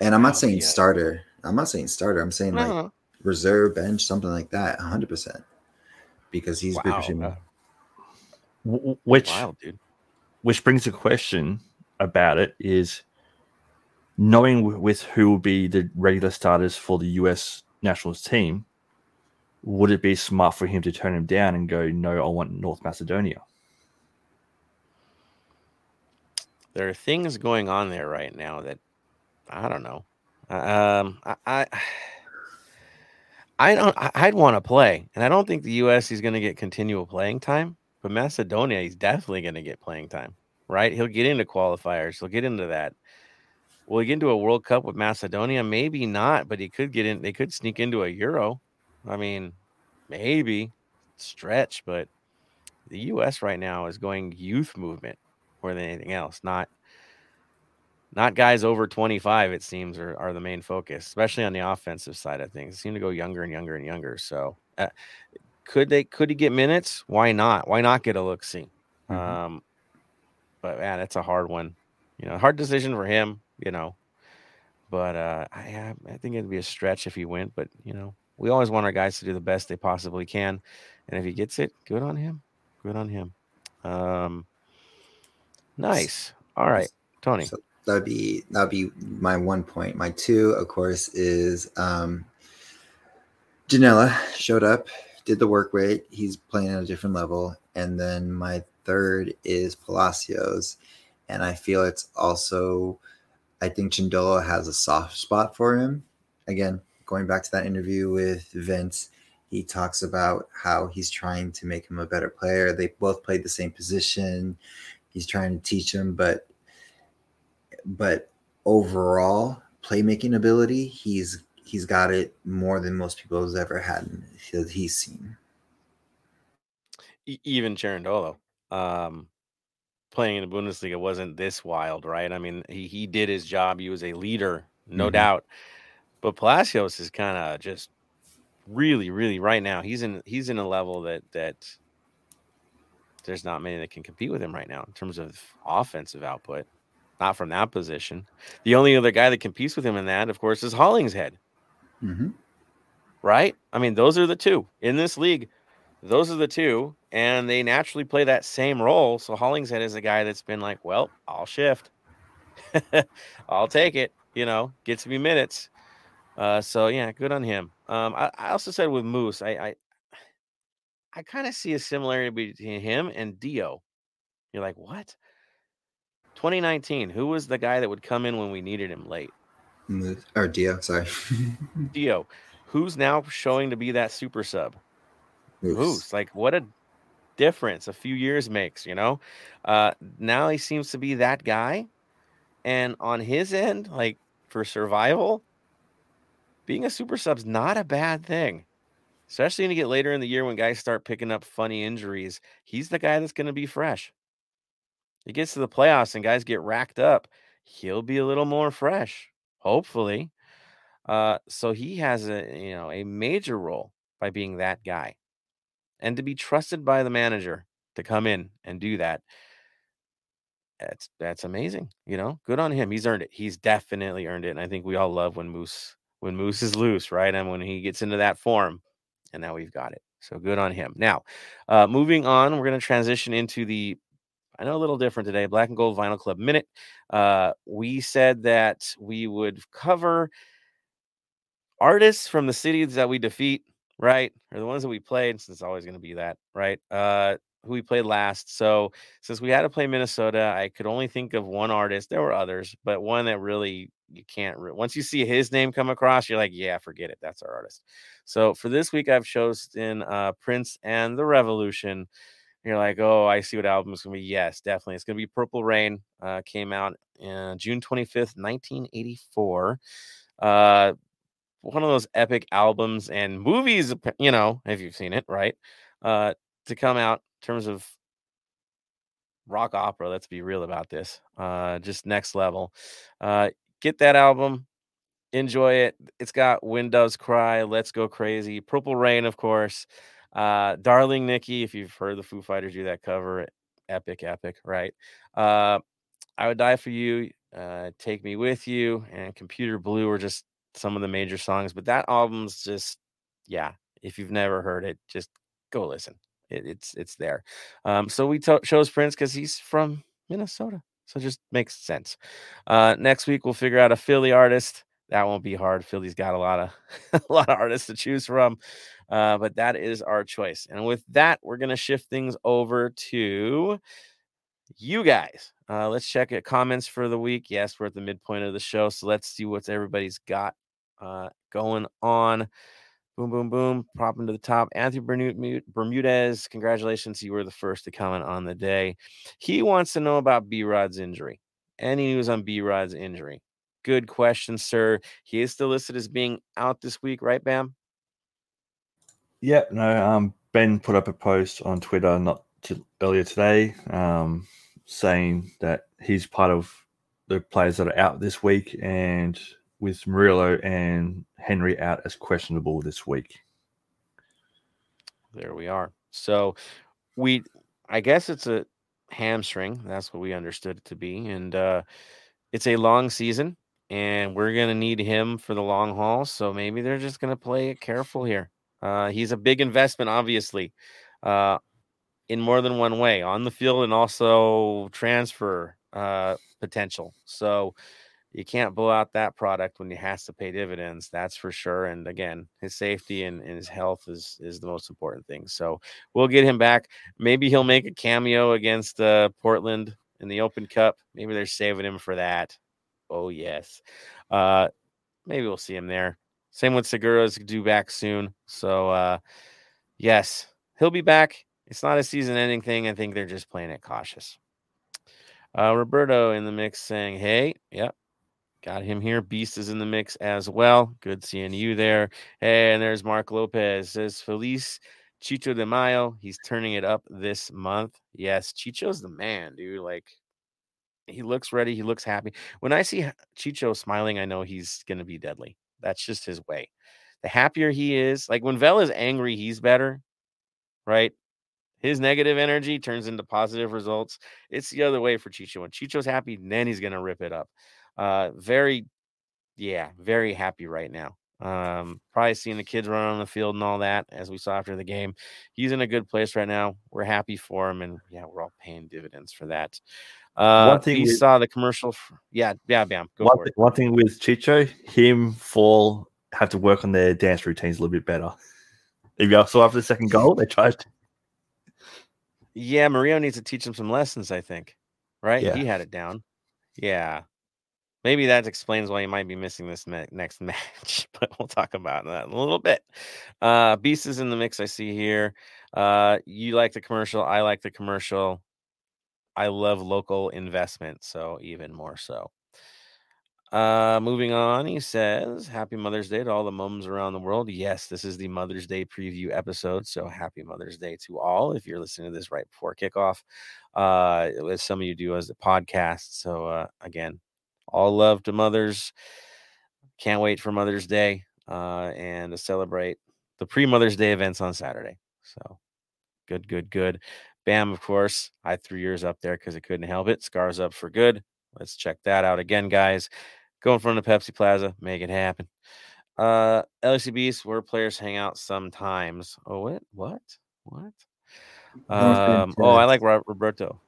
And I'm not oh, saying yeah. starter. I'm not saying starter. I'm saying like uh-huh. reserve bench, something like that, 100 percent, because he's wow. Which, Wild, dude. which brings a question about it is knowing with who will be the regular starters for the U.S. national team would it be smart for him to turn him down and go, no, I want North Macedonia? There are things going on there right now that I don't know. Um, I, I, I don't. I'd want to play, and I don't think the U.S. is going to get continual playing time. But Macedonia, he's definitely going to get playing time, right? He'll get into qualifiers. He'll get into that. Will he get into a World Cup with Macedonia? Maybe not, but he could get in. They could sneak into a Euro. I mean, maybe stretch, but the U.S. right now is going youth movement more than anything else. Not not guys over 25, it seems, are, are the main focus, especially on the offensive side of things. They seem to go younger and younger and younger. So, uh, could they could he get minutes? Why not? Why not get a look see? Mm-hmm. Um, but man, it's a hard one. You know, hard decision for him. You know, but uh, I I think it'd be a stretch if he went. But you know, we always want our guys to do the best they possibly can, and if he gets it, good on him. Good on him. Um, nice. All right, Tony. So that'd be that'd be my one point. My two, of course, is um, Ginella showed up, did the work rate. He's playing at a different level, and then my third is Palacios, and I feel it's also. I think Cherundolo has a soft spot for him. Again, going back to that interview with Vince, he talks about how he's trying to make him a better player. They both played the same position. He's trying to teach him, but but overall playmaking ability, he's he's got it more than most people has ever had. that He's seen. Even Cherundolo, um, playing in the Bundesliga wasn't this wild, right? I mean, he he did his job. He was a leader, no mm-hmm. doubt. But Palacios is kind of just really, really right now. He's in he's in a level that that there's not many that can compete with him right now in terms of offensive output. Not from that position. The only other guy that competes with him in that, of course, is Hollingshead. Mm-hmm. Right? I mean, those are the two in this league. Those are the two, and they naturally play that same role. So Hollingshead is a guy that's been like, well, I'll shift. I'll take it. You know, gets me minutes. Uh, so yeah, good on him. Um, I, I also said with Moose, I I, I kind of see a similarity between him and Dio. You're like, what? 2019, who was the guy that would come in when we needed him late? Moose or Dio, sorry. Dio, who's now showing to be that super sub? Moose. Moose. Like, what a difference a few years makes, you know? Uh, now he seems to be that guy. And on his end, like for survival, being a super sub's not a bad thing. Especially when you get later in the year when guys start picking up funny injuries. He's the guy that's going to be fresh. He gets to the playoffs and guys get racked up. He'll be a little more fresh. hopefully. Uh, so he has a you know a major role by being that guy, and to be trusted by the manager to come in and do that. That's that's amazing. You know, good on him. He's earned it. He's definitely earned it. And I think we all love when Moose when Moose is loose, right? And when he gets into that form, and now we've got it. So good on him. Now, uh, moving on, we're going to transition into the I know a little different today. Black and Gold Vinyl Club Minute. Uh, we said that we would cover artists from the cities that we defeat, right? Or the ones that we played, since it's always going to be that, right? Uh, who we played last. So since we had to play Minnesota, I could only think of one artist. There were others, but one that really you can't. Re- Once you see his name come across, you're like, yeah, forget it. That's our artist. So for this week, I've chosen uh, Prince and the Revolution. You're like, oh, I see what album is going to be. Yes, definitely. It's going to be Purple Rain. Uh, came out in June 25th, 1984. Uh, one of those epic albums and movies, you know, if you've seen it, right? Uh, to come out terms of rock opera, let's be real about this. Uh, just next level. Uh, get that album, enjoy it. It's got When Doves Cry, Let's Go Crazy, Purple Rain, of course. Uh, Darling Nikki, if you've heard the Foo Fighters do that cover, epic, epic, right? Uh, I would die for you, uh, Take Me With You, and Computer Blue are just some of the major songs. But that album's just, yeah. If you've never heard it, just go listen. It, it's it's there. Um, so we chose Prince because he's from Minnesota, so it just makes sense. Uh, next week we'll figure out a Philly artist. That won't be hard. Philly's got a lot of a lot of artists to choose from, uh, but that is our choice. And with that, we're gonna shift things over to you guys. Uh, let's check it. Comments for the week. Yes, we're at the midpoint of the show, so let's see what everybody's got uh, going on. Boom, boom, boom. Prop him to the top. Anthony Bermudez, congratulations. You were the first to comment on the day. He wants to know about B Rod's injury. Any news on B Rod's injury? Good question, sir. He is still listed as being out this week, right, Bam? Yep. No, um, Ben put up a post on Twitter not to, earlier today um, saying that he's part of the players that are out this week and with Murillo and Henry out as questionable this week. There we are. So we, I guess it's a hamstring. That's what we understood it to be, and uh, it's a long season, and we're gonna need him for the long haul. So maybe they're just gonna play it careful here. Uh, he's a big investment, obviously, uh, in more than one way on the field and also transfer uh, potential. So you can't blow out that product when he has to pay dividends. That's for sure. And again, his safety and, and, his health is is the most important thing. So we'll get him back. Maybe he'll make a cameo against uh, Portland in the Open Cup. Maybe they're saving him for that. Oh yes. Uh, maybe we'll see him there. Same with Segura's due back soon. So uh, yes, he'll be back. It's not a season-ending thing. I think they're just playing it cautious. Uh, Roberto in the mix saying, "Hey, yep, Got him here. Beast is in the mix as well. Good seeing you there. Hey, and there's Mark Lopez. Says Feliz Chicho de Mayo. He's turning it up this month. Yes, Chicho's the man, dude. Like he looks ready. He looks happy. When I see Chicho smiling, I know he's gonna be deadly. That's just his way. The happier he is, like when Vel is angry, he's better, right? His negative energy turns into positive results. It's the other way for Chicho. When Chicho's happy, then he's gonna rip it up. Uh, very, yeah, very happy right now. Um, probably seeing the kids run on the field and all that, as we saw after the game. He's in a good place right now. We're happy for him, and yeah, we're all paying dividends for that. Uh, one thing you saw the commercial. For, yeah, yeah, bam. Go one, for it. One thing with Chicho, him, Fall have to work on their dance routines a little bit better. If you saw after the second goal, they tried. To... Yeah, Mario needs to teach him some lessons. I think, right? Yeah. He had it down. Yeah, Maybe that explains why you might be missing this next match, but we'll talk about that in a little bit. Uh, Beast is in the mix. I see here. Uh, you like the commercial. I like the commercial. I love local investment, so even more so. Uh, moving on, he says, Happy Mother's Day to all the mums around the world. Yes, this is the Mother's Day preview episode. So happy Mother's Day to all if you're listening to this right before kickoff. Uh, as some of you do as a podcast. So, uh, again, all love to mothers. can't wait for Mother's Day uh, and to celebrate the pre Mother's Day events on Saturday. So good, good, good. Bam, of course, I threw yours up there because I couldn't help it. Scars up for good. Let's check that out again, guys. Go in front of the Pepsi Plaza, make it happen. Uh, LCBs where players hang out sometimes. Oh, what? What? What? Um, oh, I like Roberto.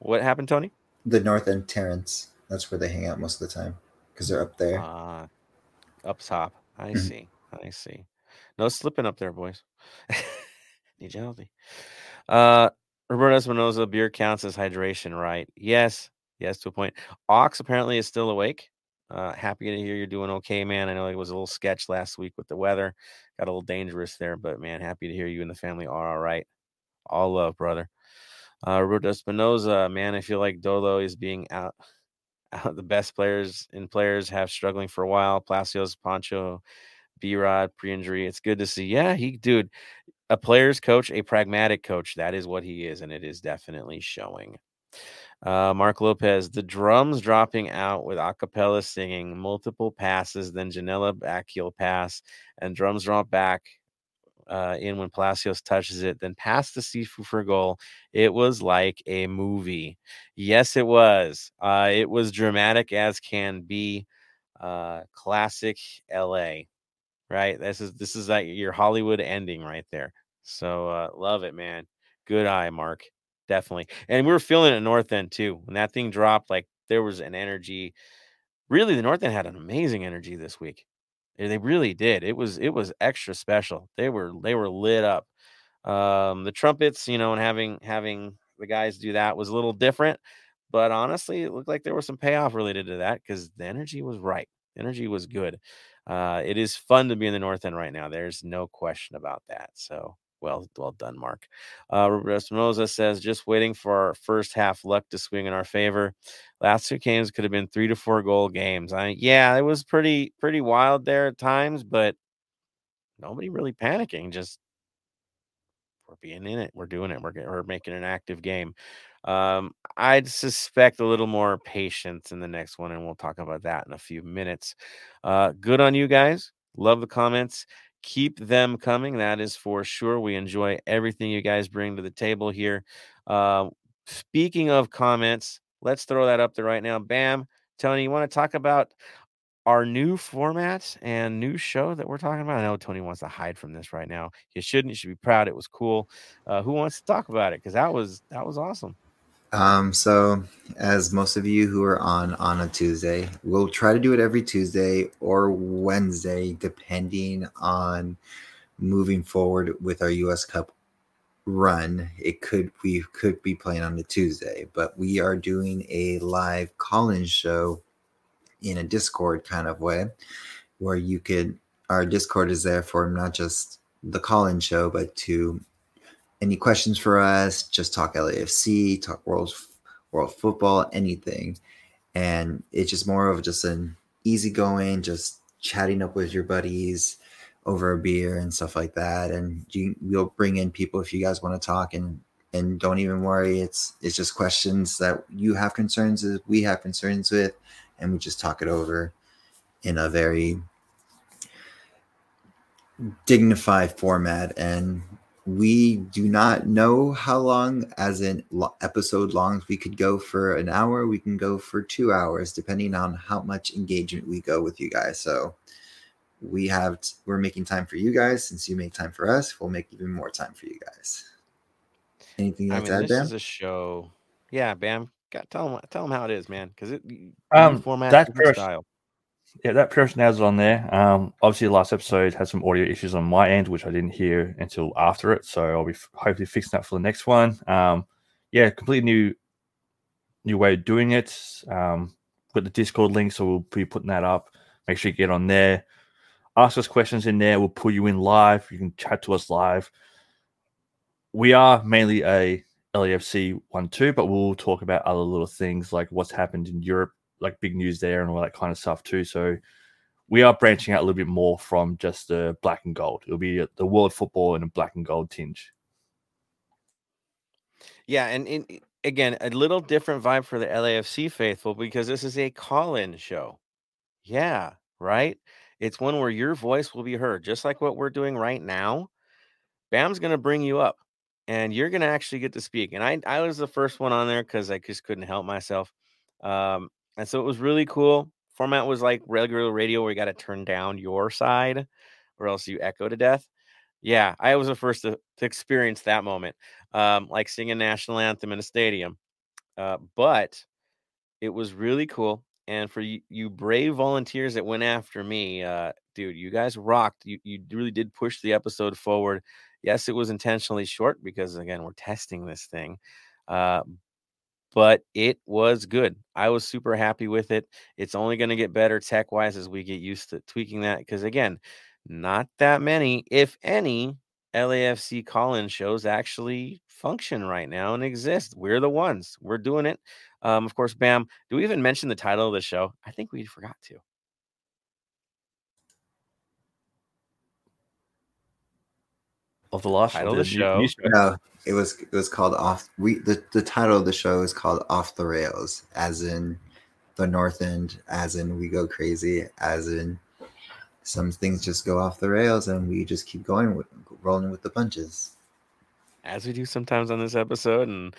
What happened, Tony? The North End Terrace. That's where they hang out most of the time because they're up there. Uh, up top. I see. I see. No slipping up there, boys. Need you healthy. Uh, Roberto Espinoza, beer counts as hydration, right? Yes. Yes, to a point. Ox apparently is still awake. Uh, happy to hear you're doing okay, man. I know it was a little sketch last week with the weather. Got a little dangerous there, but man, happy to hear you and the family are all right. All love, brother. Uh, Roberto Espinoza, man, I feel like Dolo is being out. The best players and players have struggling for a while. Palacios, Pancho, B Rod, pre injury. It's good to see. Yeah, he, dude, a player's coach, a pragmatic coach. That is what he is, and it is definitely showing. Uh, Mark Lopez, the drums dropping out with acapella singing, multiple passes, then Ginella backheel pass, and drums drop back uh, in when Palacios touches it, then pass the Sifu for goal. It was like a movie. Yes, it was. Uh, it was dramatic as can be. Uh, classic LA, right? This is this is like your Hollywood ending right there. So uh, love it, man. Good eye, Mark. Definitely. And we were feeling it North End too. When that thing dropped, like there was an energy. Really, the North End had an amazing energy this week. They really did. It was it was extra special. They were they were lit up. Um, the trumpets, you know, and having having the guys do that was a little different, but honestly, it looked like there was some payoff related to that because the energy was right. The energy was good. Uh, it is fun to be in the North End right now. There's no question about that. So well, well done, Mark. Uh, Roberto Espinoza says, just waiting for our first half luck to swing in our favor. Last two games could have been three to four goal games. I yeah, it was pretty pretty wild there at times, but nobody really panicking. Just we're being in it. We're doing it. We're we're making an active game. Um, I'd suspect a little more patience in the next one, and we'll talk about that in a few minutes. Uh, good on you guys. Love the comments keep them coming. That is for sure. We enjoy everything you guys bring to the table here. Uh, speaking of comments, let's throw that up there right now. Bam, Tony, you want to talk about our new format and new show that we're talking about? I know Tony wants to hide from this right now. You shouldn't. You should be proud. It was cool. Uh, who wants to talk about it? Because that was that was awesome. Um, so as most of you who are on on a Tuesday, we'll try to do it every Tuesday or Wednesday, depending on moving forward with our US Cup run. It could we could be playing on a Tuesday, but we are doing a live call-in show in a Discord kind of way where you could our Discord is there for not just the call-in show, but to any questions for us, just talk LAFC, talk world world football, anything. And it's just more of just an easygoing, just chatting up with your buddies over a beer and stuff like that. And you we'll bring in people if you guys want to talk and and don't even worry. It's it's just questions that you have concerns with, we have concerns with, and we just talk it over in a very dignified format and we do not know how long as an episode long we could go for an hour we can go for two hours depending on how much engagement we go with you guys. So we have t- we're making time for you guys. Since you make time for us we'll make even more time for you guys. Anything else I mean, this bam? is a show. Yeah bam Got, tell them tell them how it is man because it um format that first, style yeah, that person has on there. Um, obviously, the last episode had some audio issues on my end, which I didn't hear until after it. So I'll be f- hopefully fixing that for the next one. Um, yeah, completely new, new way of doing it. Um, got the Discord link, so we'll be putting that up. Make sure you get on there. Ask us questions in there. We'll pull you in live. You can chat to us live. We are mainly a LAFC one two, but we'll talk about other little things like what's happened in Europe like big news there and all that kind of stuff too. So we are branching out a little bit more from just the black and gold. It'll be the world football in a black and gold tinge. Yeah, and in, again, a little different vibe for the LAFC faithful because this is a call-in show. Yeah, right? It's one where your voice will be heard, just like what we're doing right now. Bam's going to bring you up and you're going to actually get to speak. And I, I was the first one on there because I just couldn't help myself. Um, and so it was really cool. Format was like regular radio where you got to turn down your side or else you echo to death. Yeah, I was the first to, to experience that moment, um, like singing national anthem in a stadium. Uh, but it was really cool. And for you, you brave volunteers that went after me, uh, dude, you guys rocked. You you really did push the episode forward. Yes, it was intentionally short because again, we're testing this thing. Uh, but it was good. I was super happy with it. It's only going to get better tech wise as we get used to tweaking that. Because again, not that many, if any, LAFC call in shows actually function right now and exist. We're the ones. We're doing it. Um, of course, Bam. Do we even mention the title of the show? I think we forgot to. Of the last Title of the show. No, it was it was called off. We the, the title of the show is called Off the Rails, as in the North End, as in we go crazy, as in some things just go off the rails and we just keep going with rolling with the punches. As we do sometimes on this episode, and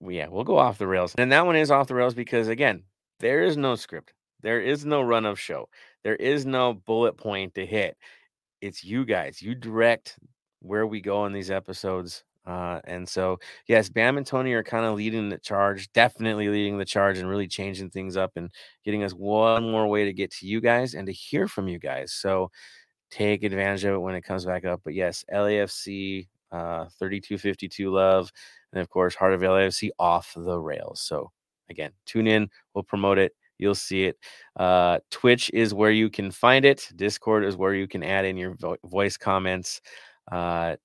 we, yeah, we'll go off the rails. And that one is off the rails because again, there is no script. There is no run of show. There is no bullet point to hit. It's you guys. You direct where we go in these episodes. Uh, and so, yes, Bam and Tony are kind of leading the charge, definitely leading the charge and really changing things up and getting us one more way to get to you guys and to hear from you guys. So, take advantage of it when it comes back up. But yes, LAFC uh, 3252 love. And of course, Heart of LAFC off the rails. So, again, tune in, we'll promote it. You'll see it. Uh, Twitch is where you can find it. Discord is where you can add in your vo- voice comments. Uh,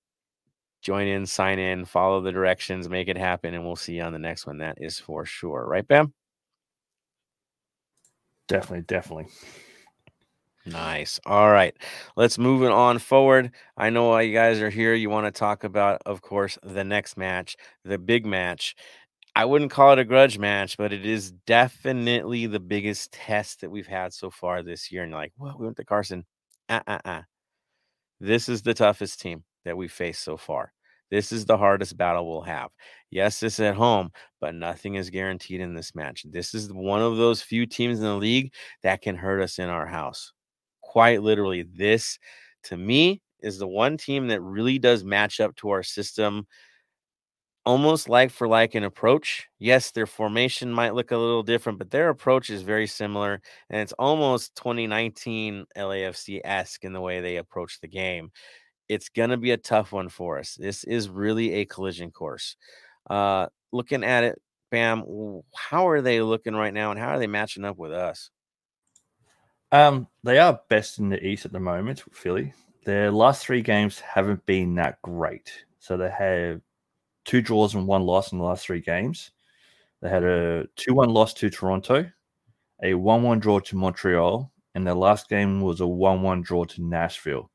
join in, sign in, follow the directions, make it happen, and we'll see you on the next one. That is for sure. Right, Bam? Definitely, definitely. Nice. All right. Let's move it on forward. I know why you guys are here. You want to talk about, of course, the next match, the big match. I wouldn't call it a grudge match, but it is definitely the biggest test that we've had so far this year. And you're like, well, we went to Carson. Uh uh uh. This is the toughest team that we faced so far. This is the hardest battle we'll have. Yes, it's at home, but nothing is guaranteed in this match. This is one of those few teams in the league that can hurt us in our house. Quite literally, this to me is the one team that really does match up to our system almost like for like an approach. Yes, their formation might look a little different, but their approach is very similar. And it's almost 2019 LAFC esque in the way they approach the game. It's going to be a tough one for us. This is really a collision course. Uh, looking at it, Bam, how are they looking right now and how are they matching up with us? Um, they are best in the East at the moment, Philly. Their last three games haven't been that great. So they have two draws and one loss in the last three games. They had a 2 1 loss to Toronto, a 1 1 draw to Montreal, and their last game was a 1 1 draw to Nashville.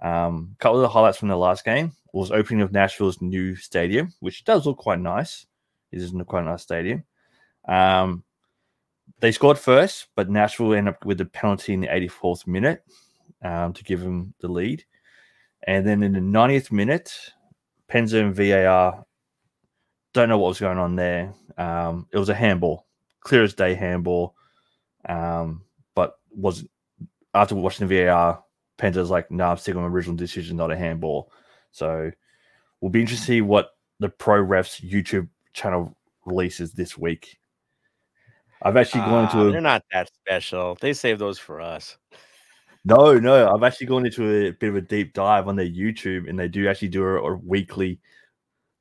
Um, a couple of the highlights from the last game was opening of Nashville's new stadium, which does look quite nice. It is quite a nice stadium. Um, they scored first, but Nashville ended up with a penalty in the 84th minute um, to give them the lead. And then in the 90th minute, Penza and VAR don't know what was going on there. Um, it was a handball, clear as day handball. Um, but was after watching the VAR, Penza's like, "No, nah, I'm sticking with my original decision, not a handball." So we'll be interested to see what the Pro Refs YouTube channel releases this week. I've actually uh, gone into a, they're not that special. They save those for us. No, no, I've actually gone into a bit of a deep dive on their YouTube, and they do actually do a, a weekly.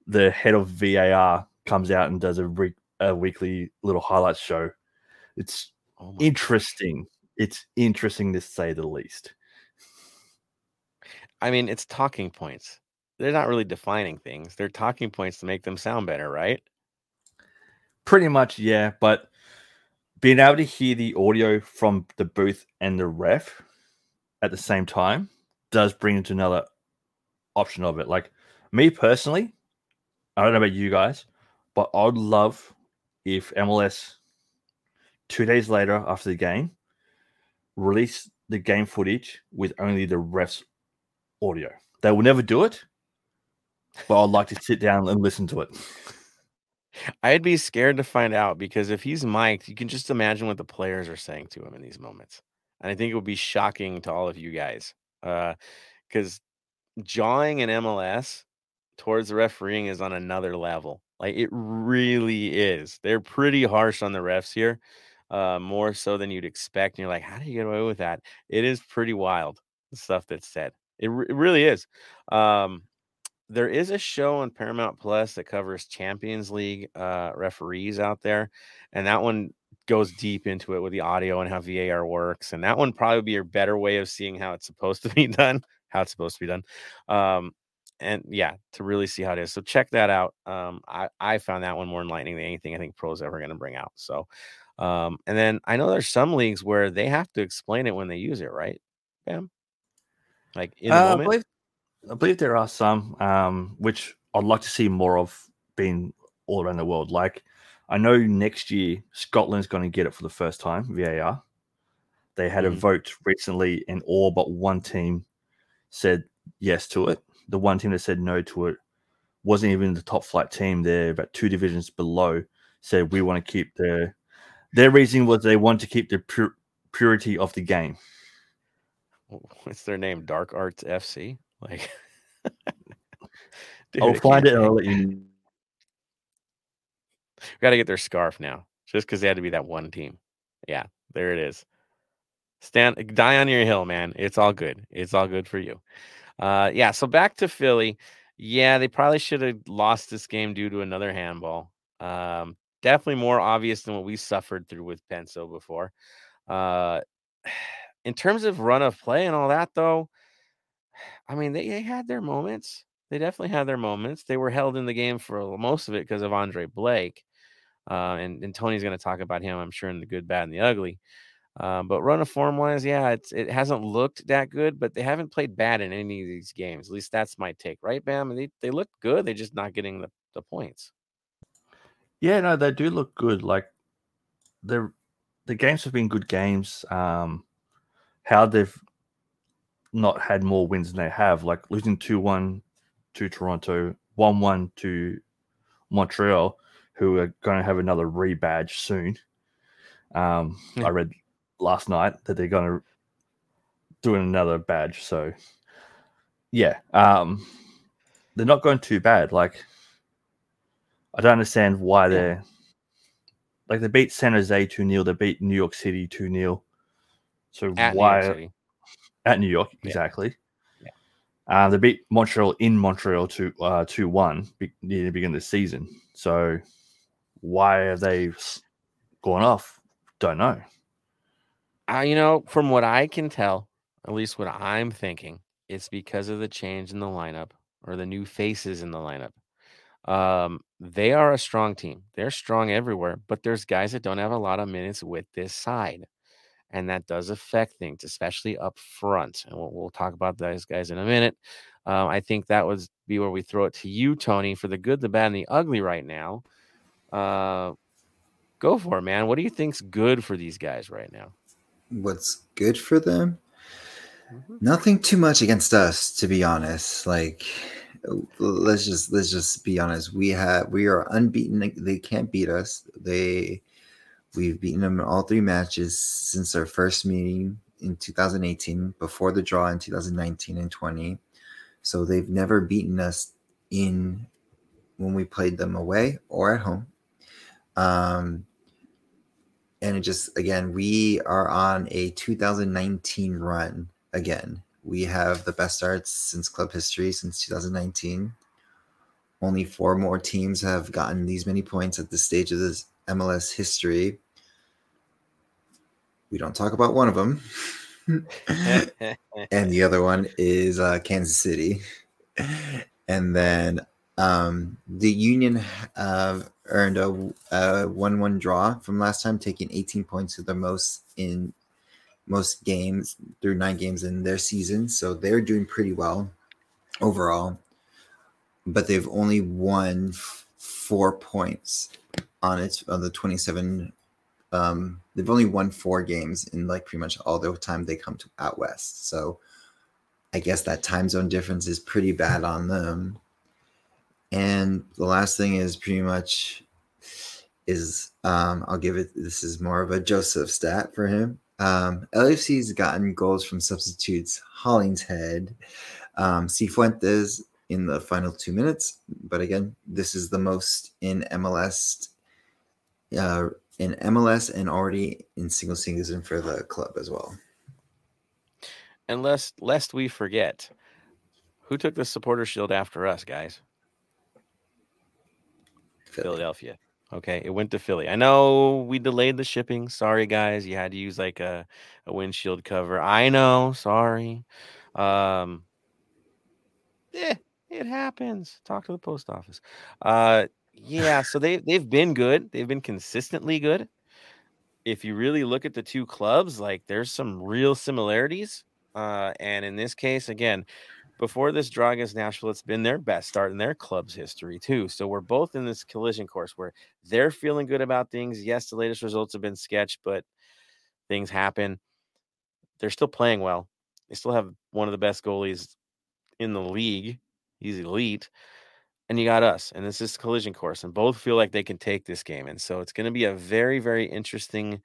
The head of VAR comes out and does a, re, a weekly little highlights show. It's oh interesting. God. It's interesting to say the least. I mean, it's talking points. They're not really defining things. They're talking points to make them sound better, right? Pretty much, yeah. But being able to hear the audio from the booth and the ref at the same time does bring into another option of it. Like me personally, I don't know about you guys, but I'd love if MLS two days later after the game released the game footage with only the refs audio. They will never do it, but I'd like to sit down and listen to it. I'd be scared to find out because if he's mic'd, you can just imagine what the players are saying to him in these moments. And I think it would be shocking to all of you guys. Uh, because jawing in MLS towards the refereeing is on another level. Like it really is. They're pretty harsh on the refs here, uh, more so than you'd expect. And you're like, how do you get away with that? It is pretty wild, the stuff that's said. It, re- it really is. Um, there is a show on Paramount Plus that covers Champions League uh, referees out there, and that one goes deep into it with the audio and how VAR works. And that one probably be a better way of seeing how it's supposed to be done, how it's supposed to be done. Um, and yeah, to really see how it is. So check that out. Um, I, I found that one more enlightening than anything I think pro's ever going to bring out. So, um, and then I know there's some leagues where they have to explain it when they use it, right? Bam. Like in the Uh, I believe, I believe there are some um, which I'd like to see more of being all around the world. Like I know next year Scotland's going to get it for the first time VAR. They had a Mhm. vote recently, and all but one team said yes to it. The one team that said no to it wasn't even the top flight team. They're about two divisions below. Said we want to keep the. Their reason was they want to keep the pur- purity of the game. What's their name? Dark Arts FC. Like, Dude, I'll find it I'll let you. Got to get their scarf now, just because they had to be that one team. Yeah, there it is. Stand, die on your hill, man. It's all good. It's all good for you. Uh, yeah. So back to Philly. Yeah, they probably should have lost this game due to another handball. Um, definitely more obvious than what we suffered through with Penso before. Uh, in terms of run of play and all that, though, I mean, they, they had their moments. They definitely had their moments. They were held in the game for most of it because of Andre Blake. Uh, and, and Tony's going to talk about him, I'm sure, in the good, bad, and the ugly. Um, but run of form wise, yeah, it's it hasn't looked that good, but they haven't played bad in any of these games. At least that's my take, right, Bam? They, they look good. They're just not getting the, the points. Yeah, no, they do look good. Like the the games have been good games. Um, how they've not had more wins than they have, like losing two one to Toronto, one one to Montreal, who are going to have another rebadge soon. Um, Yeah. I read last night that they're going to do another badge. So, yeah, um, they're not going too bad. Like, I don't understand why Yeah. they're like they beat San Jose 2 0, they beat New York City 2 0. So, At why New at New York, exactly. Yeah. Uh, they beat Montreal in Montreal to uh, two one near the beginning of the season. So why have they gone off? Don't know. Uh, you know, from what I can tell, at least what I'm thinking, it's because of the change in the lineup or the new faces in the lineup. Um, they are a strong team. They're strong everywhere, but there's guys that don't have a lot of minutes with this side. And that does affect things, especially up front. And we'll, we'll talk about those guys in a minute. Um, I think that would be where we throw it to you, Tony, for the good, the bad, and the ugly right now. Uh, go for it, man. What do you think's good for these guys right now? What's good for them? Mhm. Nothing too much against us, to be honest. Like, let's just let's just be honest. We have we are unbeaten. They can't beat us. They we've beaten them in all three matches since our first meeting in 2018, before the draw in 2019 and 20. So they've never beaten us in when we played them away or at home. Um, and it just again we are on a 2019 run again we have the best starts since club history since 2019 only four more teams have gotten these many points at this stage of this mls history we don't talk about one of them and the other one is uh, Kansas City. And then um, the Union uh, earned a, a one-one draw from last time, taking 18 points to the most in most games through nine games in their season. So they're doing pretty well overall. But they've only won f- four points on it on the 27 um, they've only won four games in like pretty much all the time they come to out west. So I guess that time zone difference is pretty bad on them. And the last thing is pretty much is um, I'll give it this is more of a Joseph stat for him. Um, LFC's gotten goals from substitutes Hollingshead, um, Cifuentes in the final two minutes. But again, this is the most in MLS uh, in MLS and already in single season for the club as well. And lest lest we forget, who took the supporter shield after us, guys? Philly. Philadelphia. Okay, it went to Philly. I know we delayed the shipping. Sorry, guys. You had to use like a, a windshield cover. I know. Sorry. Um, eh, it happens. Talk to the post office. Uh, yeah. So they they've been good. They've been consistently good. If you really look at the two clubs, like there's some real similarities. Uh, and in this case, again, before this draw against Nashville, it's been their best start in their club's history, too. So we're both in this collision course where they're feeling good about things. Yes, the latest results have been sketch, but things happen. They're still playing well. They still have one of the best goalies in the league. He's elite. And you got us, and this is collision course, and both feel like they can take this game. And so it's going to be a very, very interesting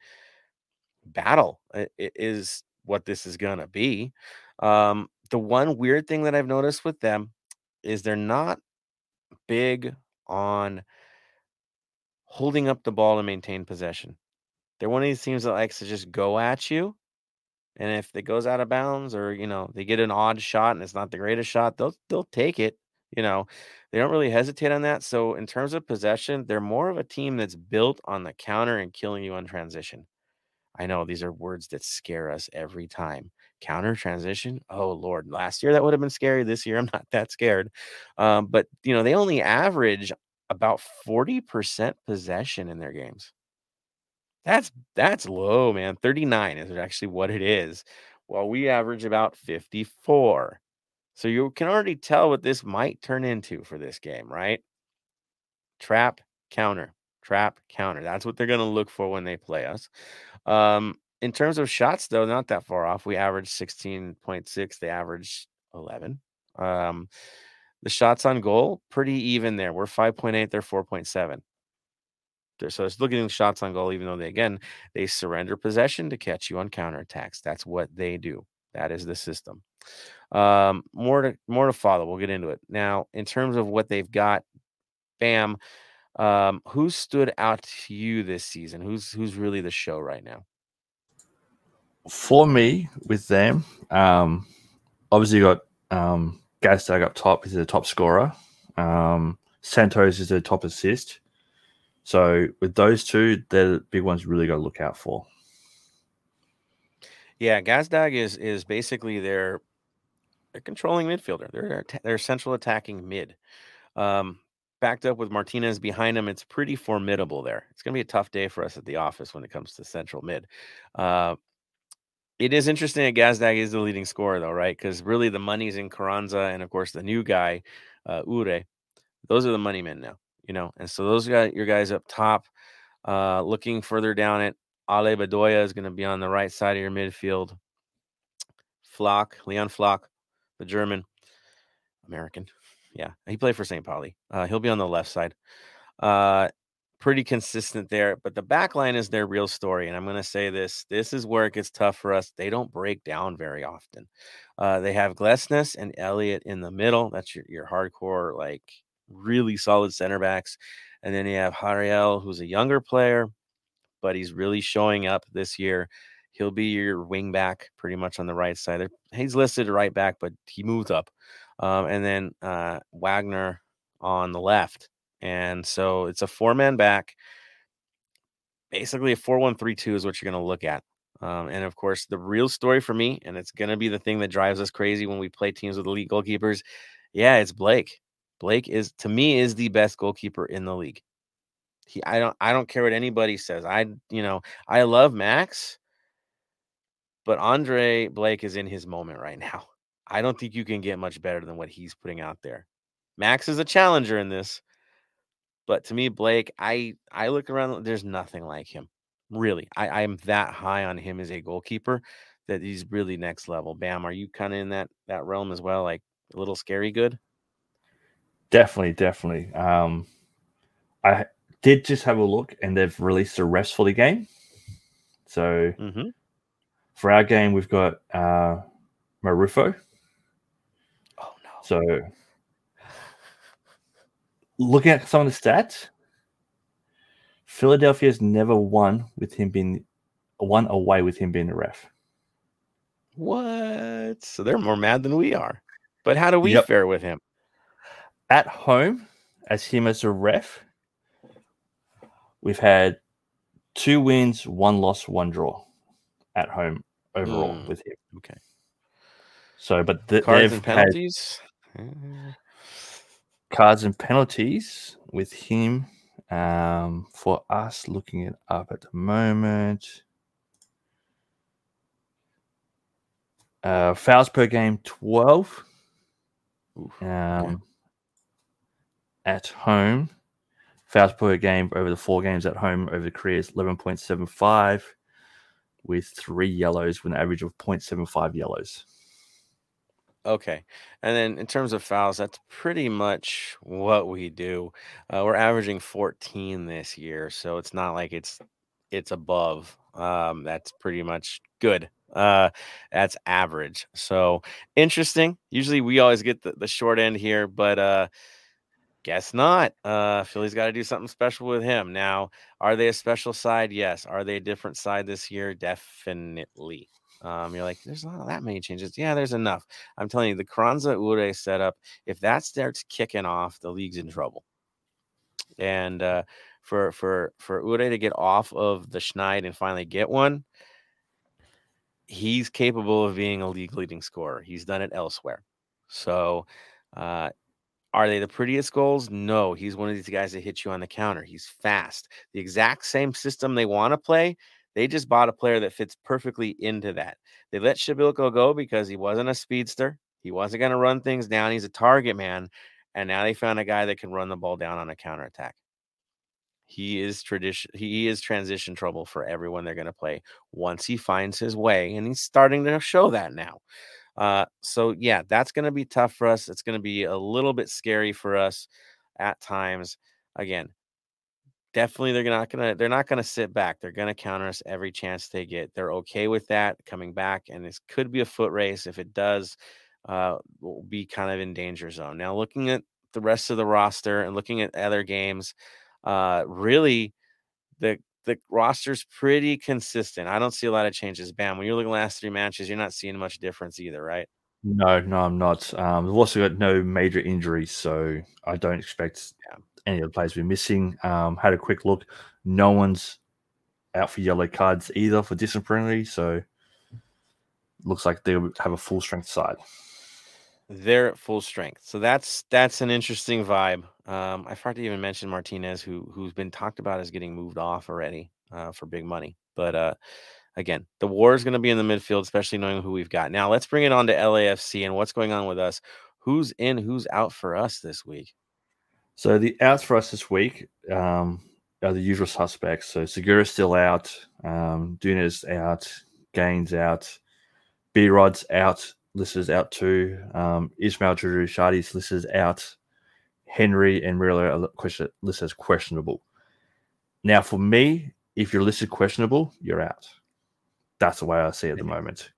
battle. It, is what this is going to be. Um, the one weird thing that I've noticed with them is they're not big on holding up the ball and maintain possession. They're one of these teams that likes to just go at you. And if it goes out of bounds or, you know, they get an odd shot and it's not the greatest shot, they'll they'll take it. You know, they don't really hesitate on that. So in terms of possession, they're more of a team that's built on the counter and killing you on transition. I know these are words that scare us every time. Counter transition. Oh Lord, last year that would have been scary. This year I'm not that scared. Um, but you know, they only average about 40% possession in their games. That's that's low, man. 39 is actually what it is. Well, we average about 54. So you can already tell what this might turn into for this game, right? Trap, counter, trap, counter. That's what they're going to look for when they play us. Um, in terms of shots, though, not that far off. We averaged 16.6. They averaged 11. Um, the shots on goal, pretty even there. We're 5.8, they're 4.7. So it's looking at shots on goal, even though they again they surrender possession to catch you on counterattacks. That's what they do. That is the system. Um, more to more to follow. We'll get into it now. In terms of what they've got, bam. Um, who stood out to you this season? Who's who's really the show right now? For me, with them, um, obviously you got um, Gazdag up top. He's the top scorer. Um, Santos is the top assist. So with those two, they're the big ones really got to look out for. Yeah, Gazdag is is basically their their controlling midfielder. They're they're central attacking mid. Um, backed up with Martinez behind him, it's pretty formidable there. It's going to be a tough day for us at the office when it comes to central mid. Uh, it is interesting that Gazdag is the leading scorer, though, right? Because really the money's in Carranza and, of course, the new guy, uh, Uhre. Those are the money men now, you know. And so those got your guys up top. Uh, looking further down it, Ale Bedoya is going to be on the right side of your midfield. Flach, Leon Flach, the German, American. Yeah, he played for St. Pauli. Uh, he'll be on the left side. Uh, pretty consistent there, but the back line is their real story. And I'm going to say this this is where it gets tough for us. They don't break down very often. Uh, they have Glesnes and Elliott in the middle. That's your, your hardcore, like really solid center backs. And then you have Harriel, who's a younger player, but he's really showing up this year. He'll be your wing back pretty much on the right side. He's listed right back, but he moved up. Um, and then uh, Wagner on the left. And so it's a four man back. Basically, a 4 1 3 2 is what you're going to look at. Um, and of course, the real story for me, and it's going to be the thing that drives us crazy when we play teams with elite goalkeepers. Yeah, it's Blake. Blake is, to me, is the best goalkeeper in the league. He, I don't, I don't care what anybody says. I, you know, I love Max, but Andre Blake is in his moment right now. I don't think you can get much better than what he's putting out there. Max is a challenger in this, but to me, Blake, I I look around. There's nothing like him. Really, I, I'm that high on him as a goalkeeper that he's really next level. Bam, are you kind of in that that realm as well? Like a little scary good? Definitely, definitely. Um, I did just have a look, and they've released a rest for the game. So Mm-hmm. For our game, we've got uh, Marrufo. Oh no. So looking at some of the stats, Philadelphia's never won with him being won away with him being the ref. What? So they're more mad than we are. But how do we Yep. fare with him? At home, as him as a ref, we've had two wins, one loss, one draw at home overall Mm. with him. Okay. So, but th- Cards and had penalties. Uh, cards and penalties with him. Um, for us, looking it up at the moment, uh, fouls per game twelve. Oof, Um, At home, fouls per game over the four games at home over the career is eleven point seven five, with three yellows with an average of 0.75 yellows. Okay. And then in terms of fouls, that's pretty much what we do. Uh, we're averaging 14 this year, so it's not like it's it's above. Um, that's pretty much good. Uh, that's average. So interesting. Usually we always get the, the short end here, but uh, guess not. Uh, Philly's got to do something special with him. Now, are they a special side? Yes. Are they a different side this year? Definitely. Um, you're like, there's not that many changes. Yeah, there's enough. I'm telling you, the Carranza Uhre setup, if that starts kicking off, the league's in trouble. And uh, for for for Uhre to get off of the Schneid and finally get one, he's capable of being a league leading scorer. He's done it elsewhere. So, uh, are they the prettiest goals? No, he's one of these guys that hits you on the counter. He's fast. The exact same system they want to play. They just bought a player that fits perfectly into that. They let Przybylko go because he wasn't a speedster. He wasn't going to run things down. He's a target man. And now they found a guy that can run the ball down on a counterattack. He is tradition. He is transition trouble for everyone they're going to play once he finds his way, and he's starting to show that now. Uh, so yeah, that's going to be tough for us. It's going to be a little bit scary for us at times. Again, definitely they're not going to they're not going to sit back. They're going to counter us every chance they get. They're okay with that coming back, and this could be a foot race. If it does, uh, we'll be kind of in danger zone. Now, looking at the rest of the roster and looking at other games, uh, really the the roster's pretty consistent. I don't see a lot of changes. Bam, when you're looking at the last three matches, you're not seeing much difference either, right? No, no, I'm not. Um, we've also got no major injuries, so I don't expect Yeah. any of the players to be missing. Um, had a quick look. No one's out for yellow cards either for disciplinary, so looks like they have a full strength side. They're at full strength, so that's that's an interesting vibe. Um, I forgot to even mention Martinez, who who's been talked about as getting moved off already uh, for big money. But uh, again, the war is going to be in the midfield, especially knowing who we've got. Now, let's bring it on to LAFC and what's going on with us. Who's in? Who's out for us this week? So the outs for us this week um, are the usual suspects. So Segura's still out, um, Dueñas out, Gaines out, B Rod's out, Lissa's out too. Um, Ismael Shradi's Lissa's out. Henry and Murillo are question, listed as questionable. Now, for me, if you're listed questionable, you're out. That's the way I see it at the moment.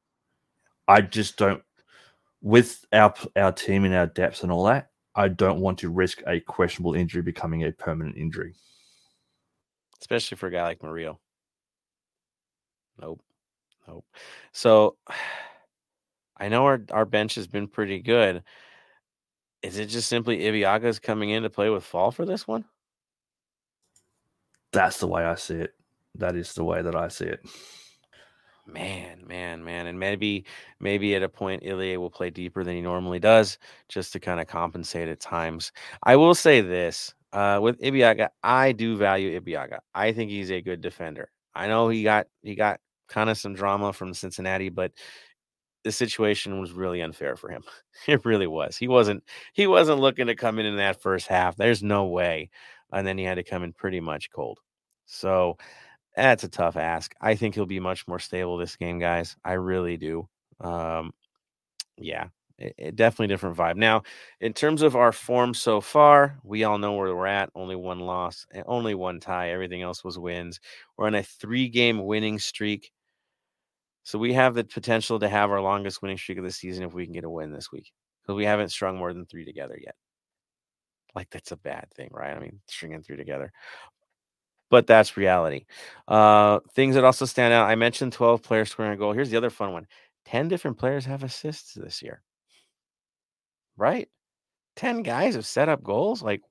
I just don't, with our our team and our depths and all that, I don't want to risk a questionable injury becoming a permanent injury. especially for a guy like Mario. Nope. Nope. So I know our, our bench has been pretty good. Is it just simply Ibeagha's coming in to play with Fall for this one? That's the way I see it. That is the way that I see it. Man, man, man. And maybe maybe at a point Ilie will play deeper than he normally does just to kind of compensate at times. I will say this uh, with Ibeagha, I do value Ibiaga. I think he's a good defender. I know he got he got kind of some drama from Cincinnati, but the situation was really unfair for him. It really was. He wasn't he wasn't looking to come in in that first half. There's no way. And then he had to come in pretty much cold. So that's a tough ask. I think he'll be much more stable this game, guys. I really do. Um, yeah, it, it definitely different vibe. Now, in terms of our form so far, we all know where we're at. Only one loss, only one tie. Everything else was wins. We're on a three-game winning streak. So we have the potential to have our longest winning streak of the season if we can get a win this week. Because we haven't strung more than three together yet. Like that's a bad thing, right? I mean, stringing three together but that's reality. Uh, things that also stand out. I mentioned 12 players scoring a goal. Here's the other fun one 10 different players have assists this year. Right? 10 guys have set up goals. Like,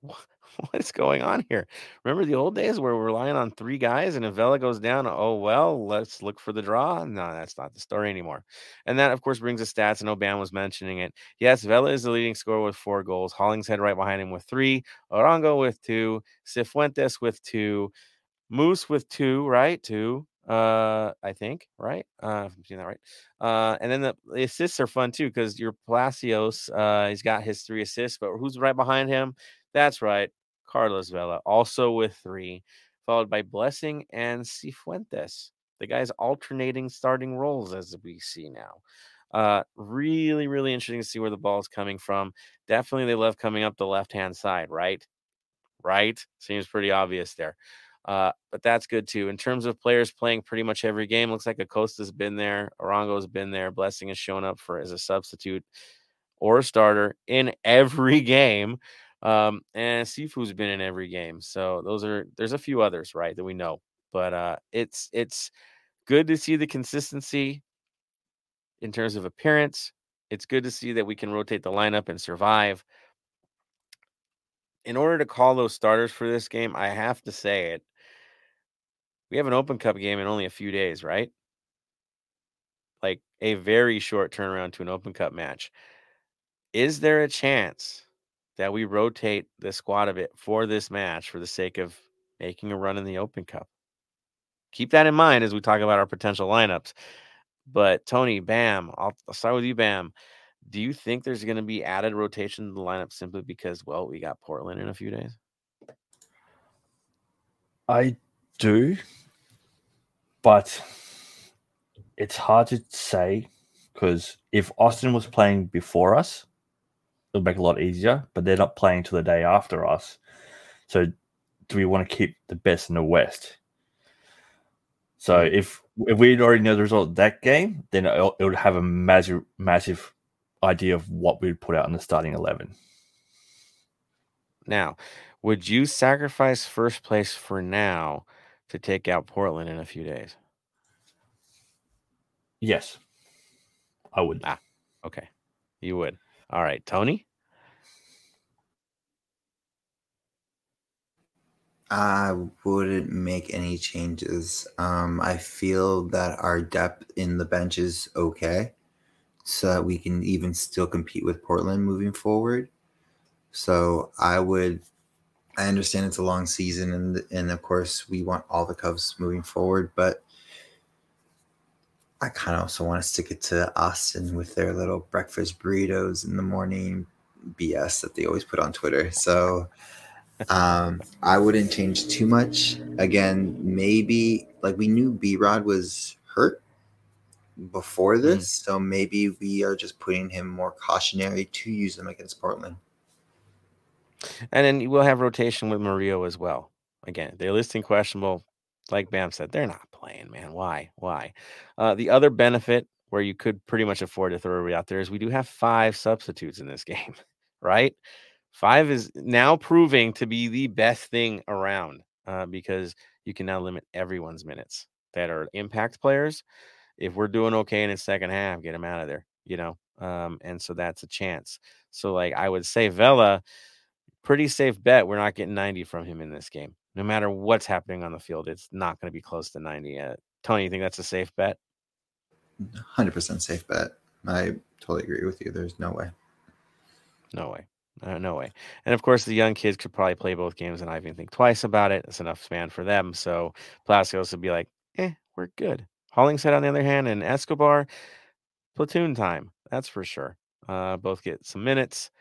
what's going on here? Remember the old days where we're relying on three guys and if Vela goes down, oh, well, let's look for the draw? No, that's not the story anymore. And that, of course, brings us stats. And Oban was mentioning it. Yes, Vela is the leading scorer with four goals. Hollingshead right behind him with three. Arango with two. Cifuentes with two. Moose with two, right? Two, uh, I think, right? Uh, if I'm seeing that right. Uh, and then the, the assists are fun too because your Palacios, uh, he's got his three assists, but who's right behind him? That's right, Carlos Vela, also with three, followed by Blessing and Cifuentes. The guys alternating starting roles as we see now. Uh, really, really interesting to see where the ball is coming from. Definitely, they love coming up the left hand side, right? Right? Seems pretty obvious there. Uh, but that's good too. In terms of players playing pretty much every game, looks like Acosta's been there, Arango's been there, Blessing has shown up for as a substitute or a starter in every game. Um, and Sifu's been in every game. So those are there's a few others, right, that we know. But uh it's it's good to see the consistency in terms of appearance. It's good to see that we can rotate the lineup and survive. In order to call those starters for this game, I have to say it we have an Open Cup game in only a few days, right? Like a very short turnaround to an Open Cup match. Is there a chance that we rotate the squad a bit for this match for the sake of making a run in the Open Cup? Keep that in mind as we talk about our potential lineups. But Tony, Bam, I'll, I'll start with you, Bam. Do you think there's going to be added rotation to the lineup simply because, well, we got Portland in a few days? I do, but it's hard to say because if Austin was playing before us, it would make it a lot easier. But they're not playing till the day after us. So, do we want to keep the best in the West? So, if if we already know the result of that game, then it, it would have a massive, massive idea of what we'd put out in the starting eleven. Now, would you sacrifice first place for now to take out Portland in a few days? Yes, I would. Ah, okay. You would. All right. Tony? I wouldn't make any changes. Um, I feel that our depth in the bench is okay, so that we can even still compete with Portland moving forward. So I would I understand it's a long season, and and of course we want all the Cubs moving forward, but I kind of also want to stick it to Austin with their little breakfast burritos in the morning BS that they always put on Twitter. So um, I wouldn't change too much. Again, maybe like we knew B Rod was hurt before mm. this, mm. so maybe we are just putting him more cautionary to use him against Portland. And then we'll have rotation with Murillo as well. Again, they're listing questionable. Like Bam said, they're not playing, man. Why? Why? Uh, the other benefit where you could pretty much afford to throw everybody out there is we do have five substitutes in this game, right? Five is now proving to be the best thing around uh, because you can now limit everyone's minutes that are impact players. If we're doing okay in the second half, get them out of there, you know. Um, and so that's a chance. So, like I would say, Vela, pretty safe bet we're not getting 90 from him in this game. No matter what's happening on the field, it's not going to be close to 90 yet. Tony, you think that's a safe bet? 100% safe bet. I totally agree with you. There's no way. No way. Uh, no way. And of course, the young kids could probably play both games and I even think twice about it. It's enough span for them. So Palacios would be like, eh, we're good. Hollingshead, on the other hand, and Escobar, platoon time. That's for sure. Uh, both get some minutes.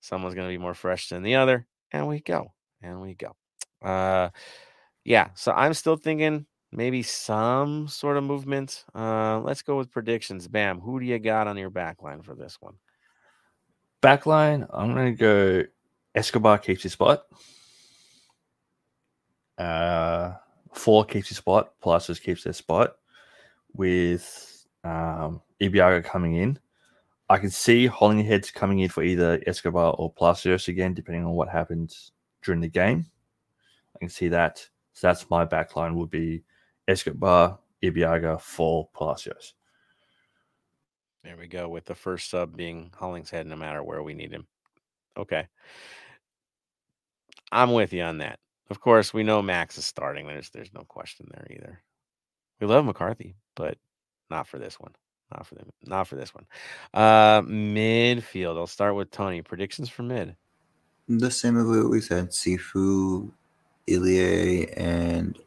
Someone's going to be more fresh than the other. And we go. And we go. Uh, yeah. So I'm still thinking maybe some sort of movement. Uh, let's go with predictions. Bam. Who do you got on your back line for this one? Backline, I'm going to go Escobar keeps his spot. Uh, Fall keeps his spot. Palacios keeps their spot. With um, Ibeagha coming in, I can see Hollingshead coming in Fall either Escobar or Palacios again, depending on what happens during the game. I can see that. So that's my backline would be Escobar, Ibeagha, for Palacios. There we go. With the first sub being Hollingshead, no matter where we need him. Okay. I'm with you on that. Of course, we know Max is starting. There's there's no question there either. We love McCarthy, but not for this one. Not for them. Not for this one. Uh midfield. I'll start with Tony. Predictions for mid. The same as what we said. Sifu, Ilie, and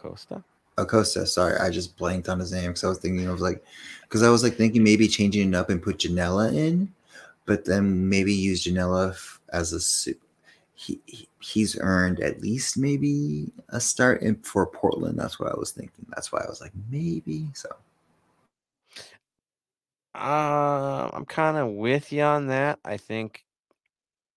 Costa. Acosta. Sorry, I just blanked on his name because I was thinking of like, because I was like thinking maybe changing it up and put Ginella in, but then maybe use Ginella f- as a su- he he- he's earned at least maybe a start in for Portland. That's what I was thinking. That's why I was like maybe so. Uh, I'm kind of with you on that. I think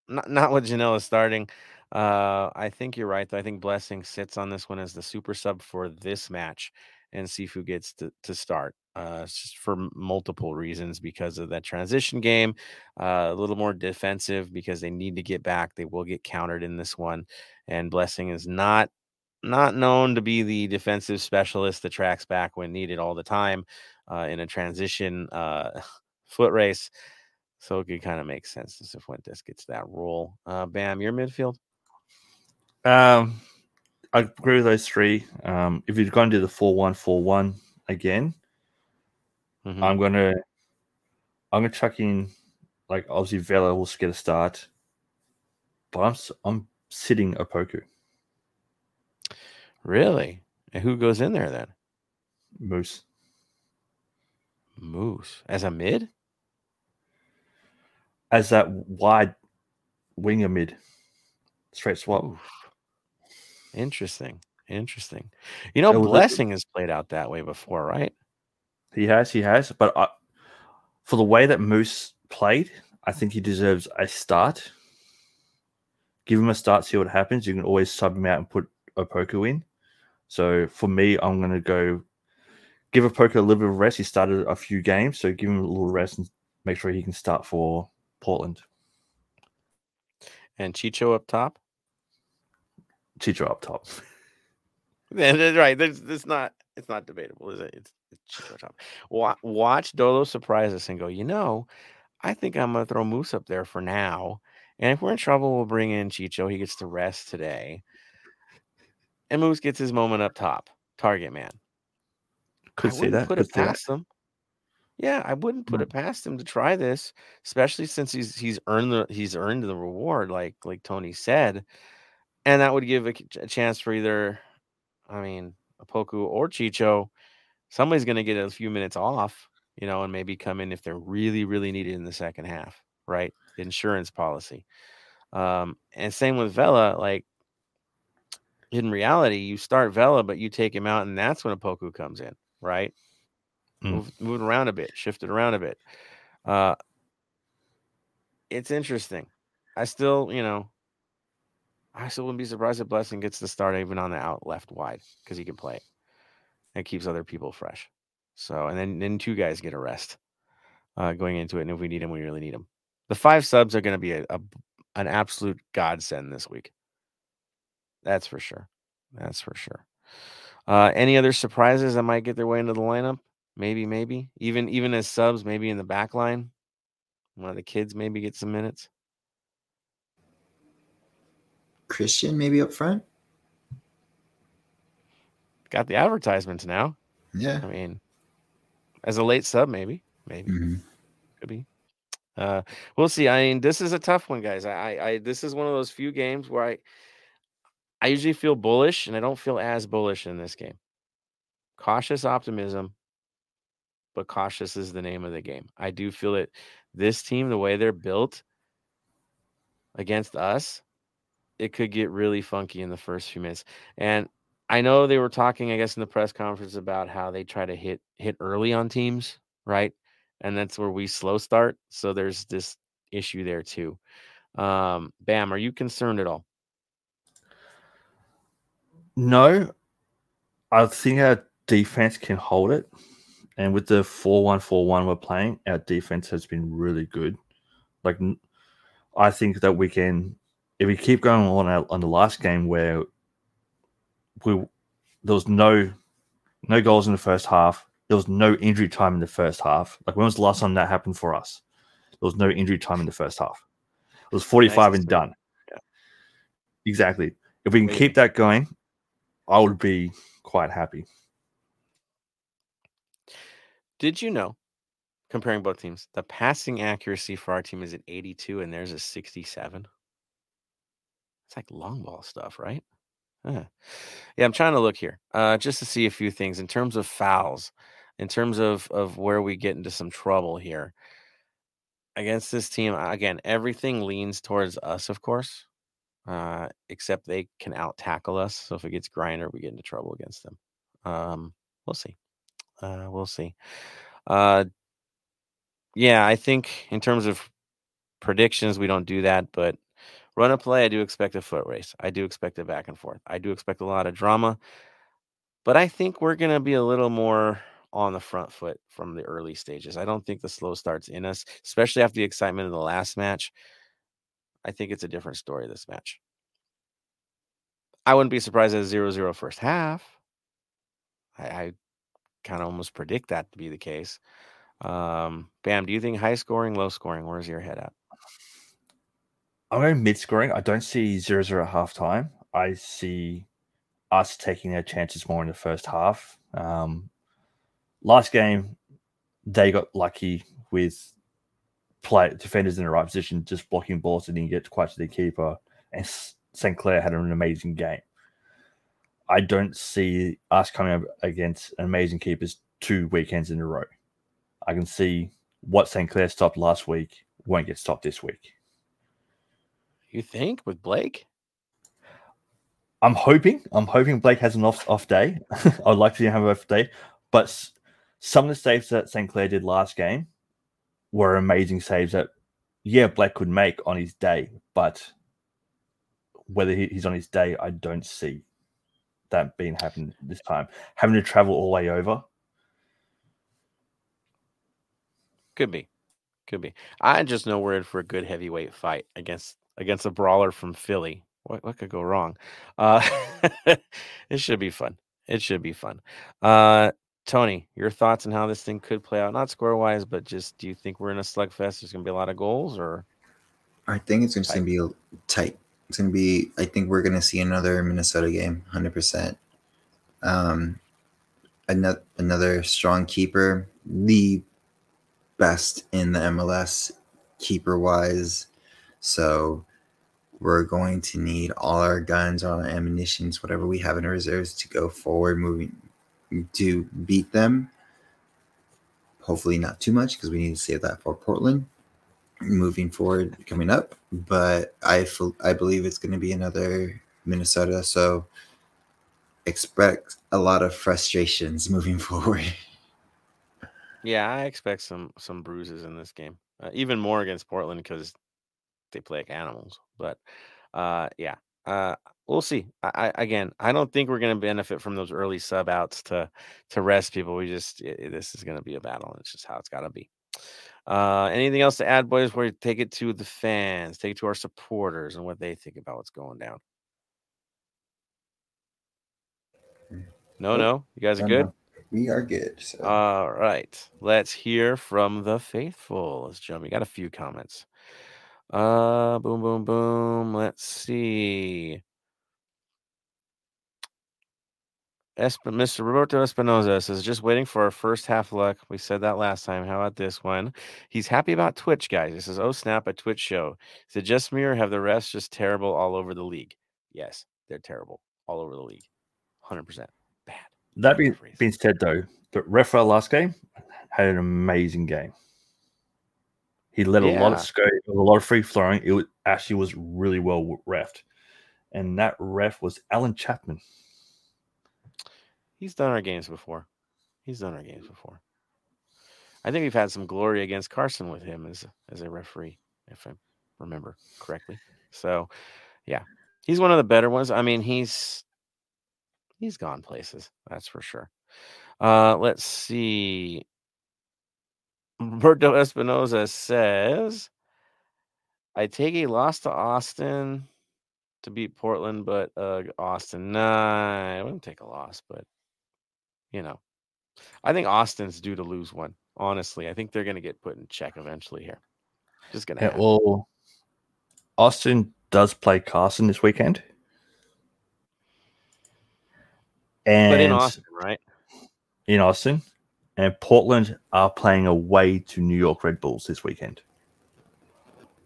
not not with Ginella starting. Uh, I think you're right. Though. I think Blessing sits on this one as the super sub for this match, and Sifu gets to, to start. Uh, for multiple reasons because of that transition game. Uh, a little more defensive because they need to get back. They will get countered in this one, and Blessing is not not known to be the defensive specialist that tracks back when needed all the time uh, in a transition uh, foot race. So it could kind of make sense if Fuentes gets that role. Uh, Bam, your midfield. Um, I agree with those three. Um, if you're going to do the four one four one again, Mhm. I'm gonna I'm gonna chuck in like obviously Vela will get a start, but I'm I'm sitting Opoku Really? And who goes in there then? Moose. Moose as a mid. as that wide winger mid, straight swap. Oof. Interesting. Interesting. You know, Yeah, well, that- Blessing has played out that way before, right? He has, he has, but I, for the way that Moose played, I think he deserves a start. Give him a start, see what happens. You can always sub him out and put Opoku in. So for me, I'm going to go give Opoku a little bit of rest. He started a few games, so give him a little rest and make sure he can start for Portland. And Chicho up top. Chicho up top. Right. There's, it's not. It's not debatable, is it? It's, it's Chicho top. Wa- Watch Dolo surprise us and go. You know, I think I'm gonna throw Moose up there for now. And if we're in trouble, we'll bring in Chicho. He gets to rest today. And Moose gets his moment up top. Target man. Could I see that. Put Could it see that. past him. Yeah, I wouldn't put Mm. it past him to try this, especially since he's he's earned the he's earned the reward, like like Tony said, and that would give a, a chance for either, I mean, Opoku or Chicho. Somebody's going to get a few minutes off, you know, and maybe come in if they're really really needed in the second half, right? Insurance policy, um, and same with Vela. Like in reality, you start Vela, but you take him out, and that's when Opoku comes in, right? Mm. Move, move around a bit, shift it around a bit. Uh, it's interesting. I still, you know, I still wouldn't be surprised if Blessing gets the start even on the out left wide because he can play. It keeps other people fresh. So, and then then two guys get a rest uh, going into it, and if we need him, we really need him. The five subs are going to be a, a an absolute godsend this week. That's for sure. That's for sure. Uh, any other surprises that might get their way into the lineup? Maybe, maybe even even as subs, maybe in the back line. One of the kids maybe get some minutes. Christian maybe up front. Got the advertisements now. Yeah. I mean, as a late sub, maybe, maybe Mhm. could be. Uh, we'll see. I mean, this is a tough one, guys. I, I, this is one of those few games where I, I usually feel bullish, and I don't feel as bullish in this game. Cautious optimism, but cautious is the name of the game. I do feel that this team, the way they're built against us, it could get really funky in the first few minutes. And I know they were talking, I guess, in the press conference about how they try to hit hit early on teams, right? And that's where we slow start. So there's this issue there too. Um, Bam, are you concerned at all? No, I think our defense can hold it. And with the 4 1 4 1 we're playing, our defense has been really good. Like, I think that we can, if we keep going on our, on the last game where we there was no no goals in the first half, there was no injury time in the first half. Like, when was the last time that happened for us? There was no injury time in the first half. It was 45 nice and done. Yeah. Exactly. If we can keep that going, I would be quite happy. Did you know, comparing both teams, the passing accuracy for our team is at 82 and theirs is 67? It's like long ball stuff, right? Yeah, I'm trying to look here uh, just to see a few things in terms of fouls, in terms of of where we get into some trouble here against this team. Again, everything leans towards us, of course, uh, except they can out tackle us. So if it gets grinder, we get into trouble against them. Um, we'll see. Uh, we'll see. Uh, yeah, I think in terms of predictions, we don't do that, but run a play, I do expect a foot race. I do expect a back and forth. I do expect a lot of drama, but I think we're going to be a little more on the front foot from the early stages. I don't think the slow starts in us, especially after the excitement of the last match. I think it's a different story this match. I wouldn't be surprised at a 0 0 first half. I, I kind of almost predict that to be the case. Um, Bam, do you think high scoring, low scoring? Where's your head at? I'm going mid scoring. I don't see 0 0 at half time. I see us taking their chances more in the first half. Um, last game, they got lucky with play defenders in the right position, just blocking balls and didn't get to quite to the keeper. And St. Clair had an amazing game. I don't see us coming up against amazing keepers two weekends in a row. I can see what St. Clair stopped last week won't get stopped this week. You think with Blake? I'm hoping. I'm hoping Blake has an off off day. I'd like to see him have an off day, but some of the saves that St. Clair did last game were amazing saves that, yeah, Blake could make on his day, but whether he's on his day, I don't see that being happened this time. Having to travel all the way over. Could be. Could be. I just know we're in for a good heavyweight fight against against a brawler from Philly. What what could go wrong? Uh it should be fun. It should be fun. Uh Tony, your thoughts on how this thing could play out, not score wise, but just do you think we're in a slugfest? There's going to be a lot of goals, or I think it's just going to be tight. It's going to be. I think we're going to see another Minnesota game, hundred percent. Um, another another strong keeper, the best in the MLS keeper wise. So we're going to need all our guns, all our ammunitions, whatever we have in our reserves to go forward, moving to beat them. Hopefully, not too much because we need to save that for Portland moving forward coming up. But I I believe it's going to be another Minnesota. So expect a lot of frustrations moving forward. Yeah, I expect some some bruises in this game, uh, even more against Portland because they play like animals. But uh, yeah, uh, we'll see. I, I, again, I don't think we're going to benefit from those early sub outs to to rest people. We just it, this is going to be a battle. It's just how it's got to be. Uh, anything else to add, boys? Where you take it to the fans, take it to our supporters, and what they think about what's going down. No, no, you guys are good. We are good. So. All right, let's hear from the faithful. Let's jump. We got a few comments. Uh, boom, boom, boom. Let's see. Esp- Mr. Roberto Espinoza says, just waiting for our first half luck. We said that last time. How about this one? He's happy about Twitch, guys. He says, oh, snap, a Twitch show. Is it just me or have the rest just terrible all over the league? Yes, they're terrible all over the league. 100% bad. That being, being said, though, but Refra last game had an amazing game. He let yeah. a lot of scope, a lot of free flowing. It actually was really well refed. And that ref was Allen Chapman. He's done our games before. He's done our games before. I think we've had some glory against Carson with him as as a referee, if I remember correctly. So, yeah, he's one of the better ones. I mean, he's he's gone places, that's for sure. Uh, let's see. Roberto Espinoza says, "I take a loss to Austin to beat Portland, but uh, Austin, nah, I wouldn't take a loss, but you know, I think Austin's due to lose one. Honestly, I think they're going to get put in check eventually here. Just going to Yeah, well, Austin does play Carson this weekend. And but in Austin, right? in Austin, and Portland are playing away to New York Red Bulls this weekend.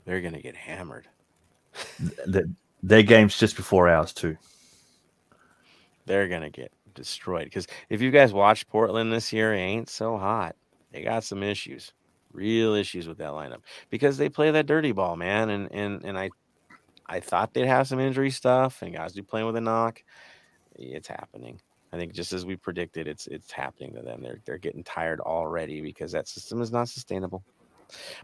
They're going to get hammered. Th- their game's just before ours too. They're going to get destroyed because if you guys watch Portland this year, it ain't so hot. They got some issues, real issues with that lineup because they play that dirty ball, man. And and and I, I thought they'd have some injury stuff and guys be playing with a knock. It's happening. I think just as we predicted, it's it's happening to them. They're they're getting tired already because that system is not sustainable.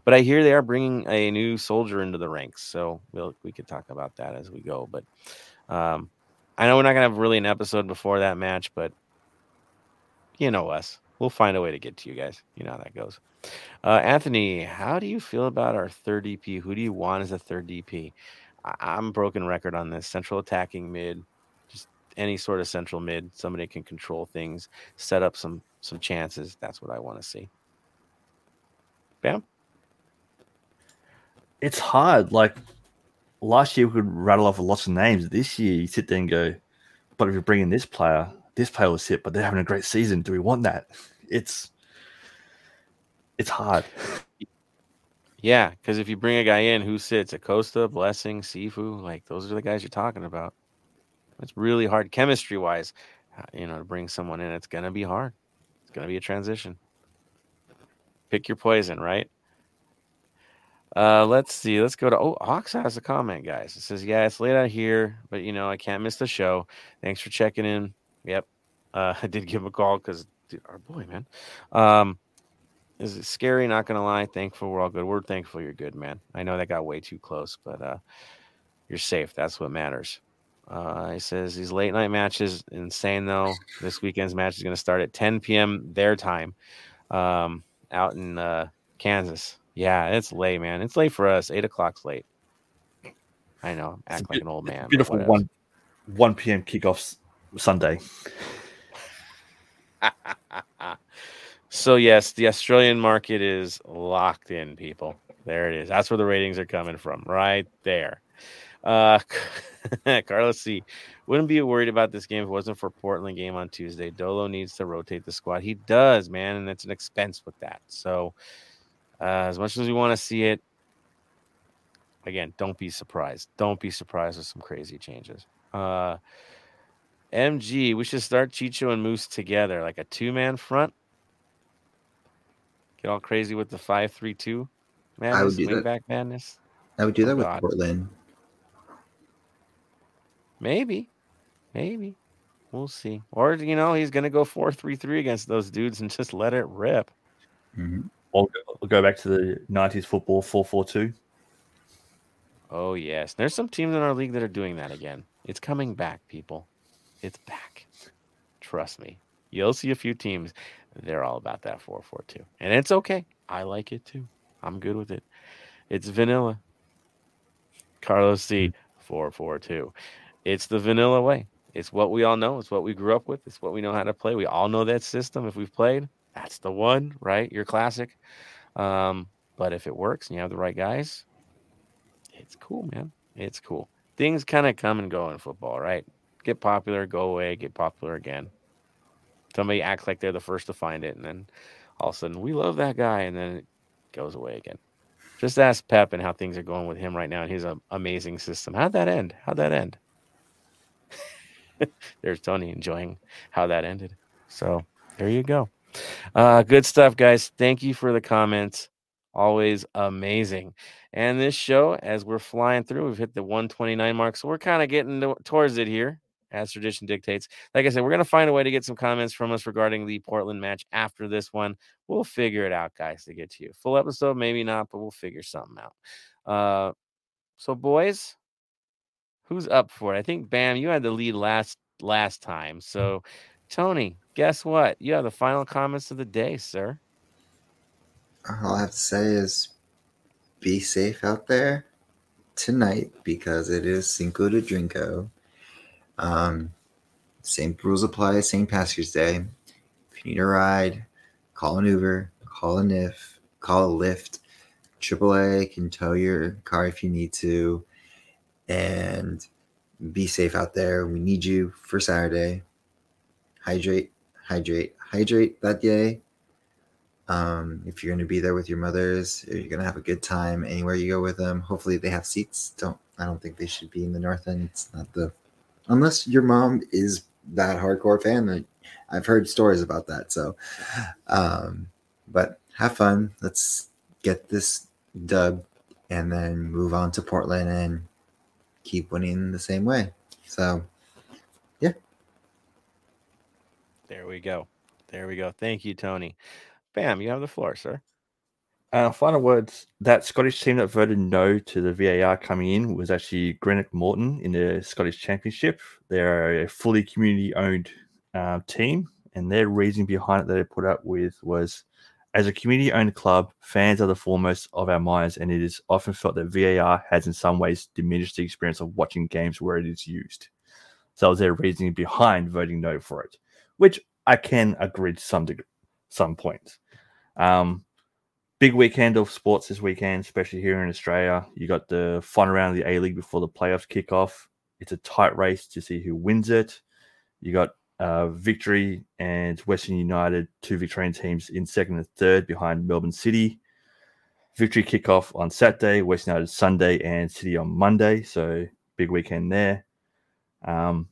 But I hear they are bringing a new soldier into the ranks, so we'll we could talk about that as we go. But um, I know we're not gonna have really an episode before that match, but you know us. We'll find a way to get to you guys. You know how that goes. Uh, Anthony, how do you feel about our third DP? Who do you want as a third DP? I- I'm broken record on this. Central attacking mid, any sort of central mid. Somebody can control things, set up some some chances. That's what I want to see. Bam. It's hard. Like last year, we could rattle off lots of names. This year, you sit there and go, "But if you're bringing this player, this player will sit, but they're having a great season. Do we want that?" It's it's hard. Yeah, because if you bring a guy in who sits Acosta, Blessing, Sifu, like those are the guys you're talking about. It's really hard chemistry wise, uh, you know, to bring someone in. It's gonna be hard. It's gonna be a transition. Pick your poison, right? Uh, let's see. Let's go to oh, Hawks has a comment, guys. It says, "Yeah, it's late out here, but you know I can't miss the show. Thanks for checking in. Yep, uh, I did give him a call because our boy, man. Um, is it scary? Not gonna lie. Thankful we're all good. We're thankful you're good, man. I know that got way too close, but uh, you're safe. That's what matters. Uh, he says these late night matches insane though. This weekend's match is gonna start at 10 p.m. their time, um, out in uh, Kansas. Yeah, it's late, man. It's late for us. Eight o'clock's late. I know. It's Act like an old man. Beautiful one one p.m. kickoffs Sunday. so yes, the Australian market is locked in, people. There it is. That's where the ratings are coming from, right there. Uh, Carlos C. Wouldn't be worried about this game if it wasn't for Portland game on Tuesday. Dolo needs to rotate the squad. He does, man, and it's an expense with that. So, uh, as much as we want to see it, again, don't be surprised. Don't be surprised with some crazy changes. Uh, MG, we should start Chicho and Moose together, like a two man front. Get all crazy with the five three two madness, do that. wingback madness. I would do Oh, that with God. Portland. Maybe, maybe we'll see. Or you know, he's gonna go four three three against those dudes and just let it rip. Mhm. I'll, I'll go back to the '90s football four four two. Oh yes, there's some teams in our league that are doing that again. It's coming back, people. It's back. Trust me. You'll see a few teams. They're all about that four four two, and it's okay. I like it too. I'm good with it. It's vanilla. Carlos C. Four four two. It's the vanilla way. It's what we all know. It's what we grew up with. It's what we know how to play. We all know that system. If we've played, that's the one, right? Your classic. Um, but if it works and you have the right guys, it's cool, man. It's cool. Things kind of come and go in football, right? Get popular, go away, get popular again. Somebody acts like they're the first to find it, and then all of a sudden we love that guy, and then it goes away again. Just ask Pep and how things are going with him right now and his um, amazing system. How'd that end? How'd that end? There's Tony enjoying how that ended. So there you go. Uh, good stuff, guys. Thank you for the comments. Always amazing. And this show, as we're flying through, we've hit the 129 mark. So we're kind of getting to- towards it here. as tradition dictates. Like I said, we're going to find a way to get some comments from us regarding the Portland match after this one. We'll figure it out, guys, to get to you. Full episode, maybe not, but we'll figure something out. Uh, so, boys, who's up for it? I think Bam, you had the lead last last time. So, Tony, guess what? You have the final comments of the day, sir. All I have to say is be safe out there tonight because it is Cinco de Drinko. Um, same rules apply, same Patrick's Day. If you need a ride, call an Uber, call a NIF, call a Lyft. AAA can tow your car if you need to. And be safe out there. We need you for Saturday. Hydrate, hydrate, hydrate that day. Um, if you're going to be there with your mothers, you're going to have a good time anywhere you go with them. Hopefully, they have seats. Don't I don't think they should be in the north end. It's not the unless your mom is that hardcore fan. I've heard stories about that. So, um, but have fun. Let's get this dub and then move on to Portland and keep winning the same way. So, yeah. There we go. There we go. Thank you, Tony. Bam, you have the floor, sir. Uh, final words that Scottish team that voted no to the VAR coming in was actually Greenock Morton in the Scottish Championship. They're a fully community owned uh, team, and their reason behind it that they put up with was as a community owned club, fans are the foremost of our minds, and it is often felt that VAR has in some ways diminished the experience of watching games where it is used. So was their reasoning behind voting no for it, which I can agree to some degree, some points. Um, big weekend of sports this weekend, especially here in Australia. You got the fun round of the A League before the playoffs kick off. It's a tight race to see who wins it. You got uh, Victory and Western United, two Victorian teams in second and third behind Melbourne City. Victory kickoff on Saturday, Western United Sunday, and City on Monday. So big weekend there. Um,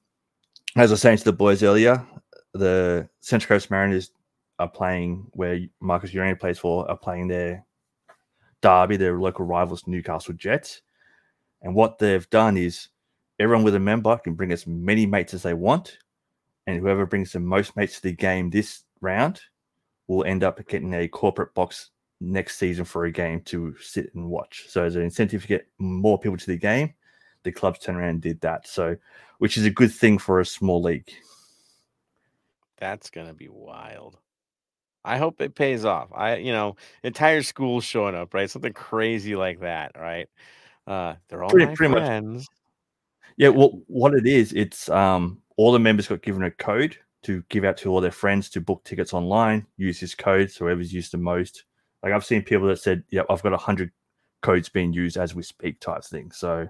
as I was saying to the boys earlier, the Central Coast Mariners are playing where Marco Ureña plays for are playing their derby, their local rivals, Newcastle Jets. And what they've done is everyone with a member can bring as many mates as they want. And whoever brings the most mates to the game this round will end up getting a corporate box next season for a game to sit and watch. So as an incentive to get more people to the game, the clubs turned around and did that. So which is a good thing for a small league. That's gonna be wild. I hope it pays off. I, you know, entire school showing up, right? Something crazy like that, right? Uh, they're all Pretty- my pretty much. friends. Yeah, well, what it is, it's um, all the members got given a code to give out to all their friends to book tickets online. Use this code, so whoever's used the most. Like I've seen people that said, "Yeah, I've got a hundred codes being used as we speak," type thing. So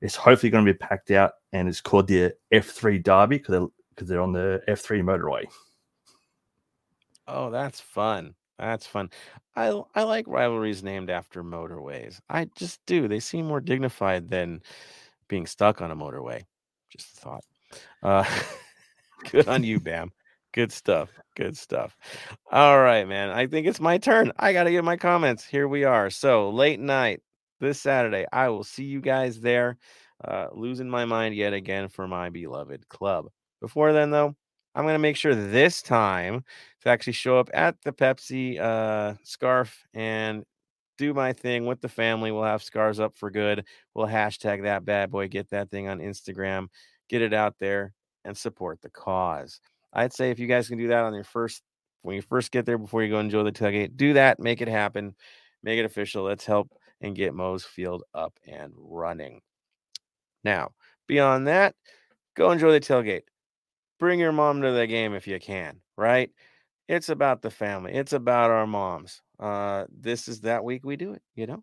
it's hopefully going to be packed out, and it's called the F3 Derby because they're because they're on the F3 motorway. Oh, that's fun. That's fun. I I like rivalries named after motorways. I just do. They seem more dignified than being stuck on a motorway. Just a thought. Uh, good on you, Bam. Good stuff. Good stuff. All right, man. I think it's my turn. I got to get my comments. Here we are. So late night this Saturday. I will see you guys there. Uh, losing my mind yet again for my beloved club. Before then, though, I'm going to make sure this time to actually show up at the Pepsi uh, scarf and do my thing with the family. We'll have scars up for good. We'll hashtag that bad boy, get that thing on Instagram, get it out there, and support the cause. I'd say if you guys can do that on your first, when you first get there before you go enjoy the tailgate, do that, make it happen, make it official. Let's help and get Moe's Field up and running. Now, beyond that, go enjoy the tailgate bring your mom to the game if you can, right? It's about the family. It's about our moms. Uh, this is that week we do it, you know?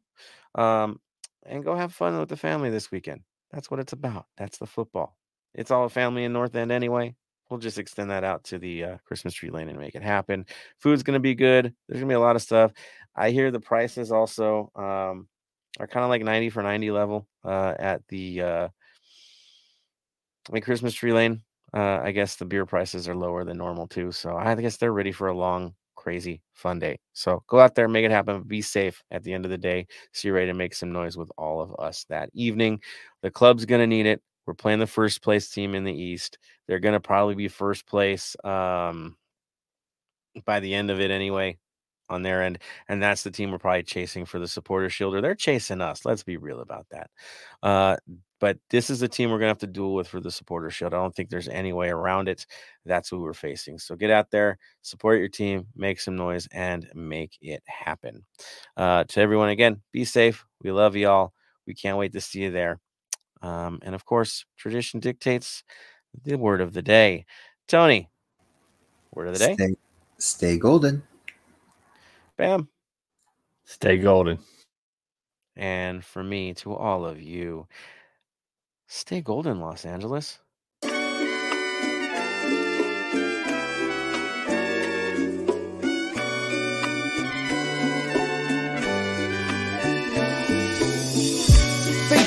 Um, and go have fun with the family this weekend. That's what it's about. That's the football. It's all a family in North End anyway. We'll just extend that out to the uh, Christmas tree lane and make it happen. Food's going to be good. There's going to be a lot of stuff. I hear the prices also um, are kind of like 90 for 90 level uh, at the uh, like Christmas tree lane. Uh, I guess the beer prices are lower than normal too. So I guess they're ready for a long, crazy, fun day. So go out there, make it happen. Be safe at the end of the day. So you're ready to make some noise with all of us that evening. The club's going to need it. We're playing the first place team in the East. They're going to probably be first place um, by the end of it anyway on their end. And that's the team we're probably chasing for the supporter shield, or they're chasing us. Let's be real about that. Uh, but this is the team we're going to have to duel with for the supporter shield. I don't think there's any way around it. That's who we're facing. So get out there, support your team, make some noise, and make it happen. Uh, to everyone, again, be safe. We love you all. We can't wait to see you there. Um, and of course, tradition dictates the word of the day. Tony, word of the day. Stay, stay golden. Bam. Stay golden. And for me, to all of you, stay golden, Los Angeles.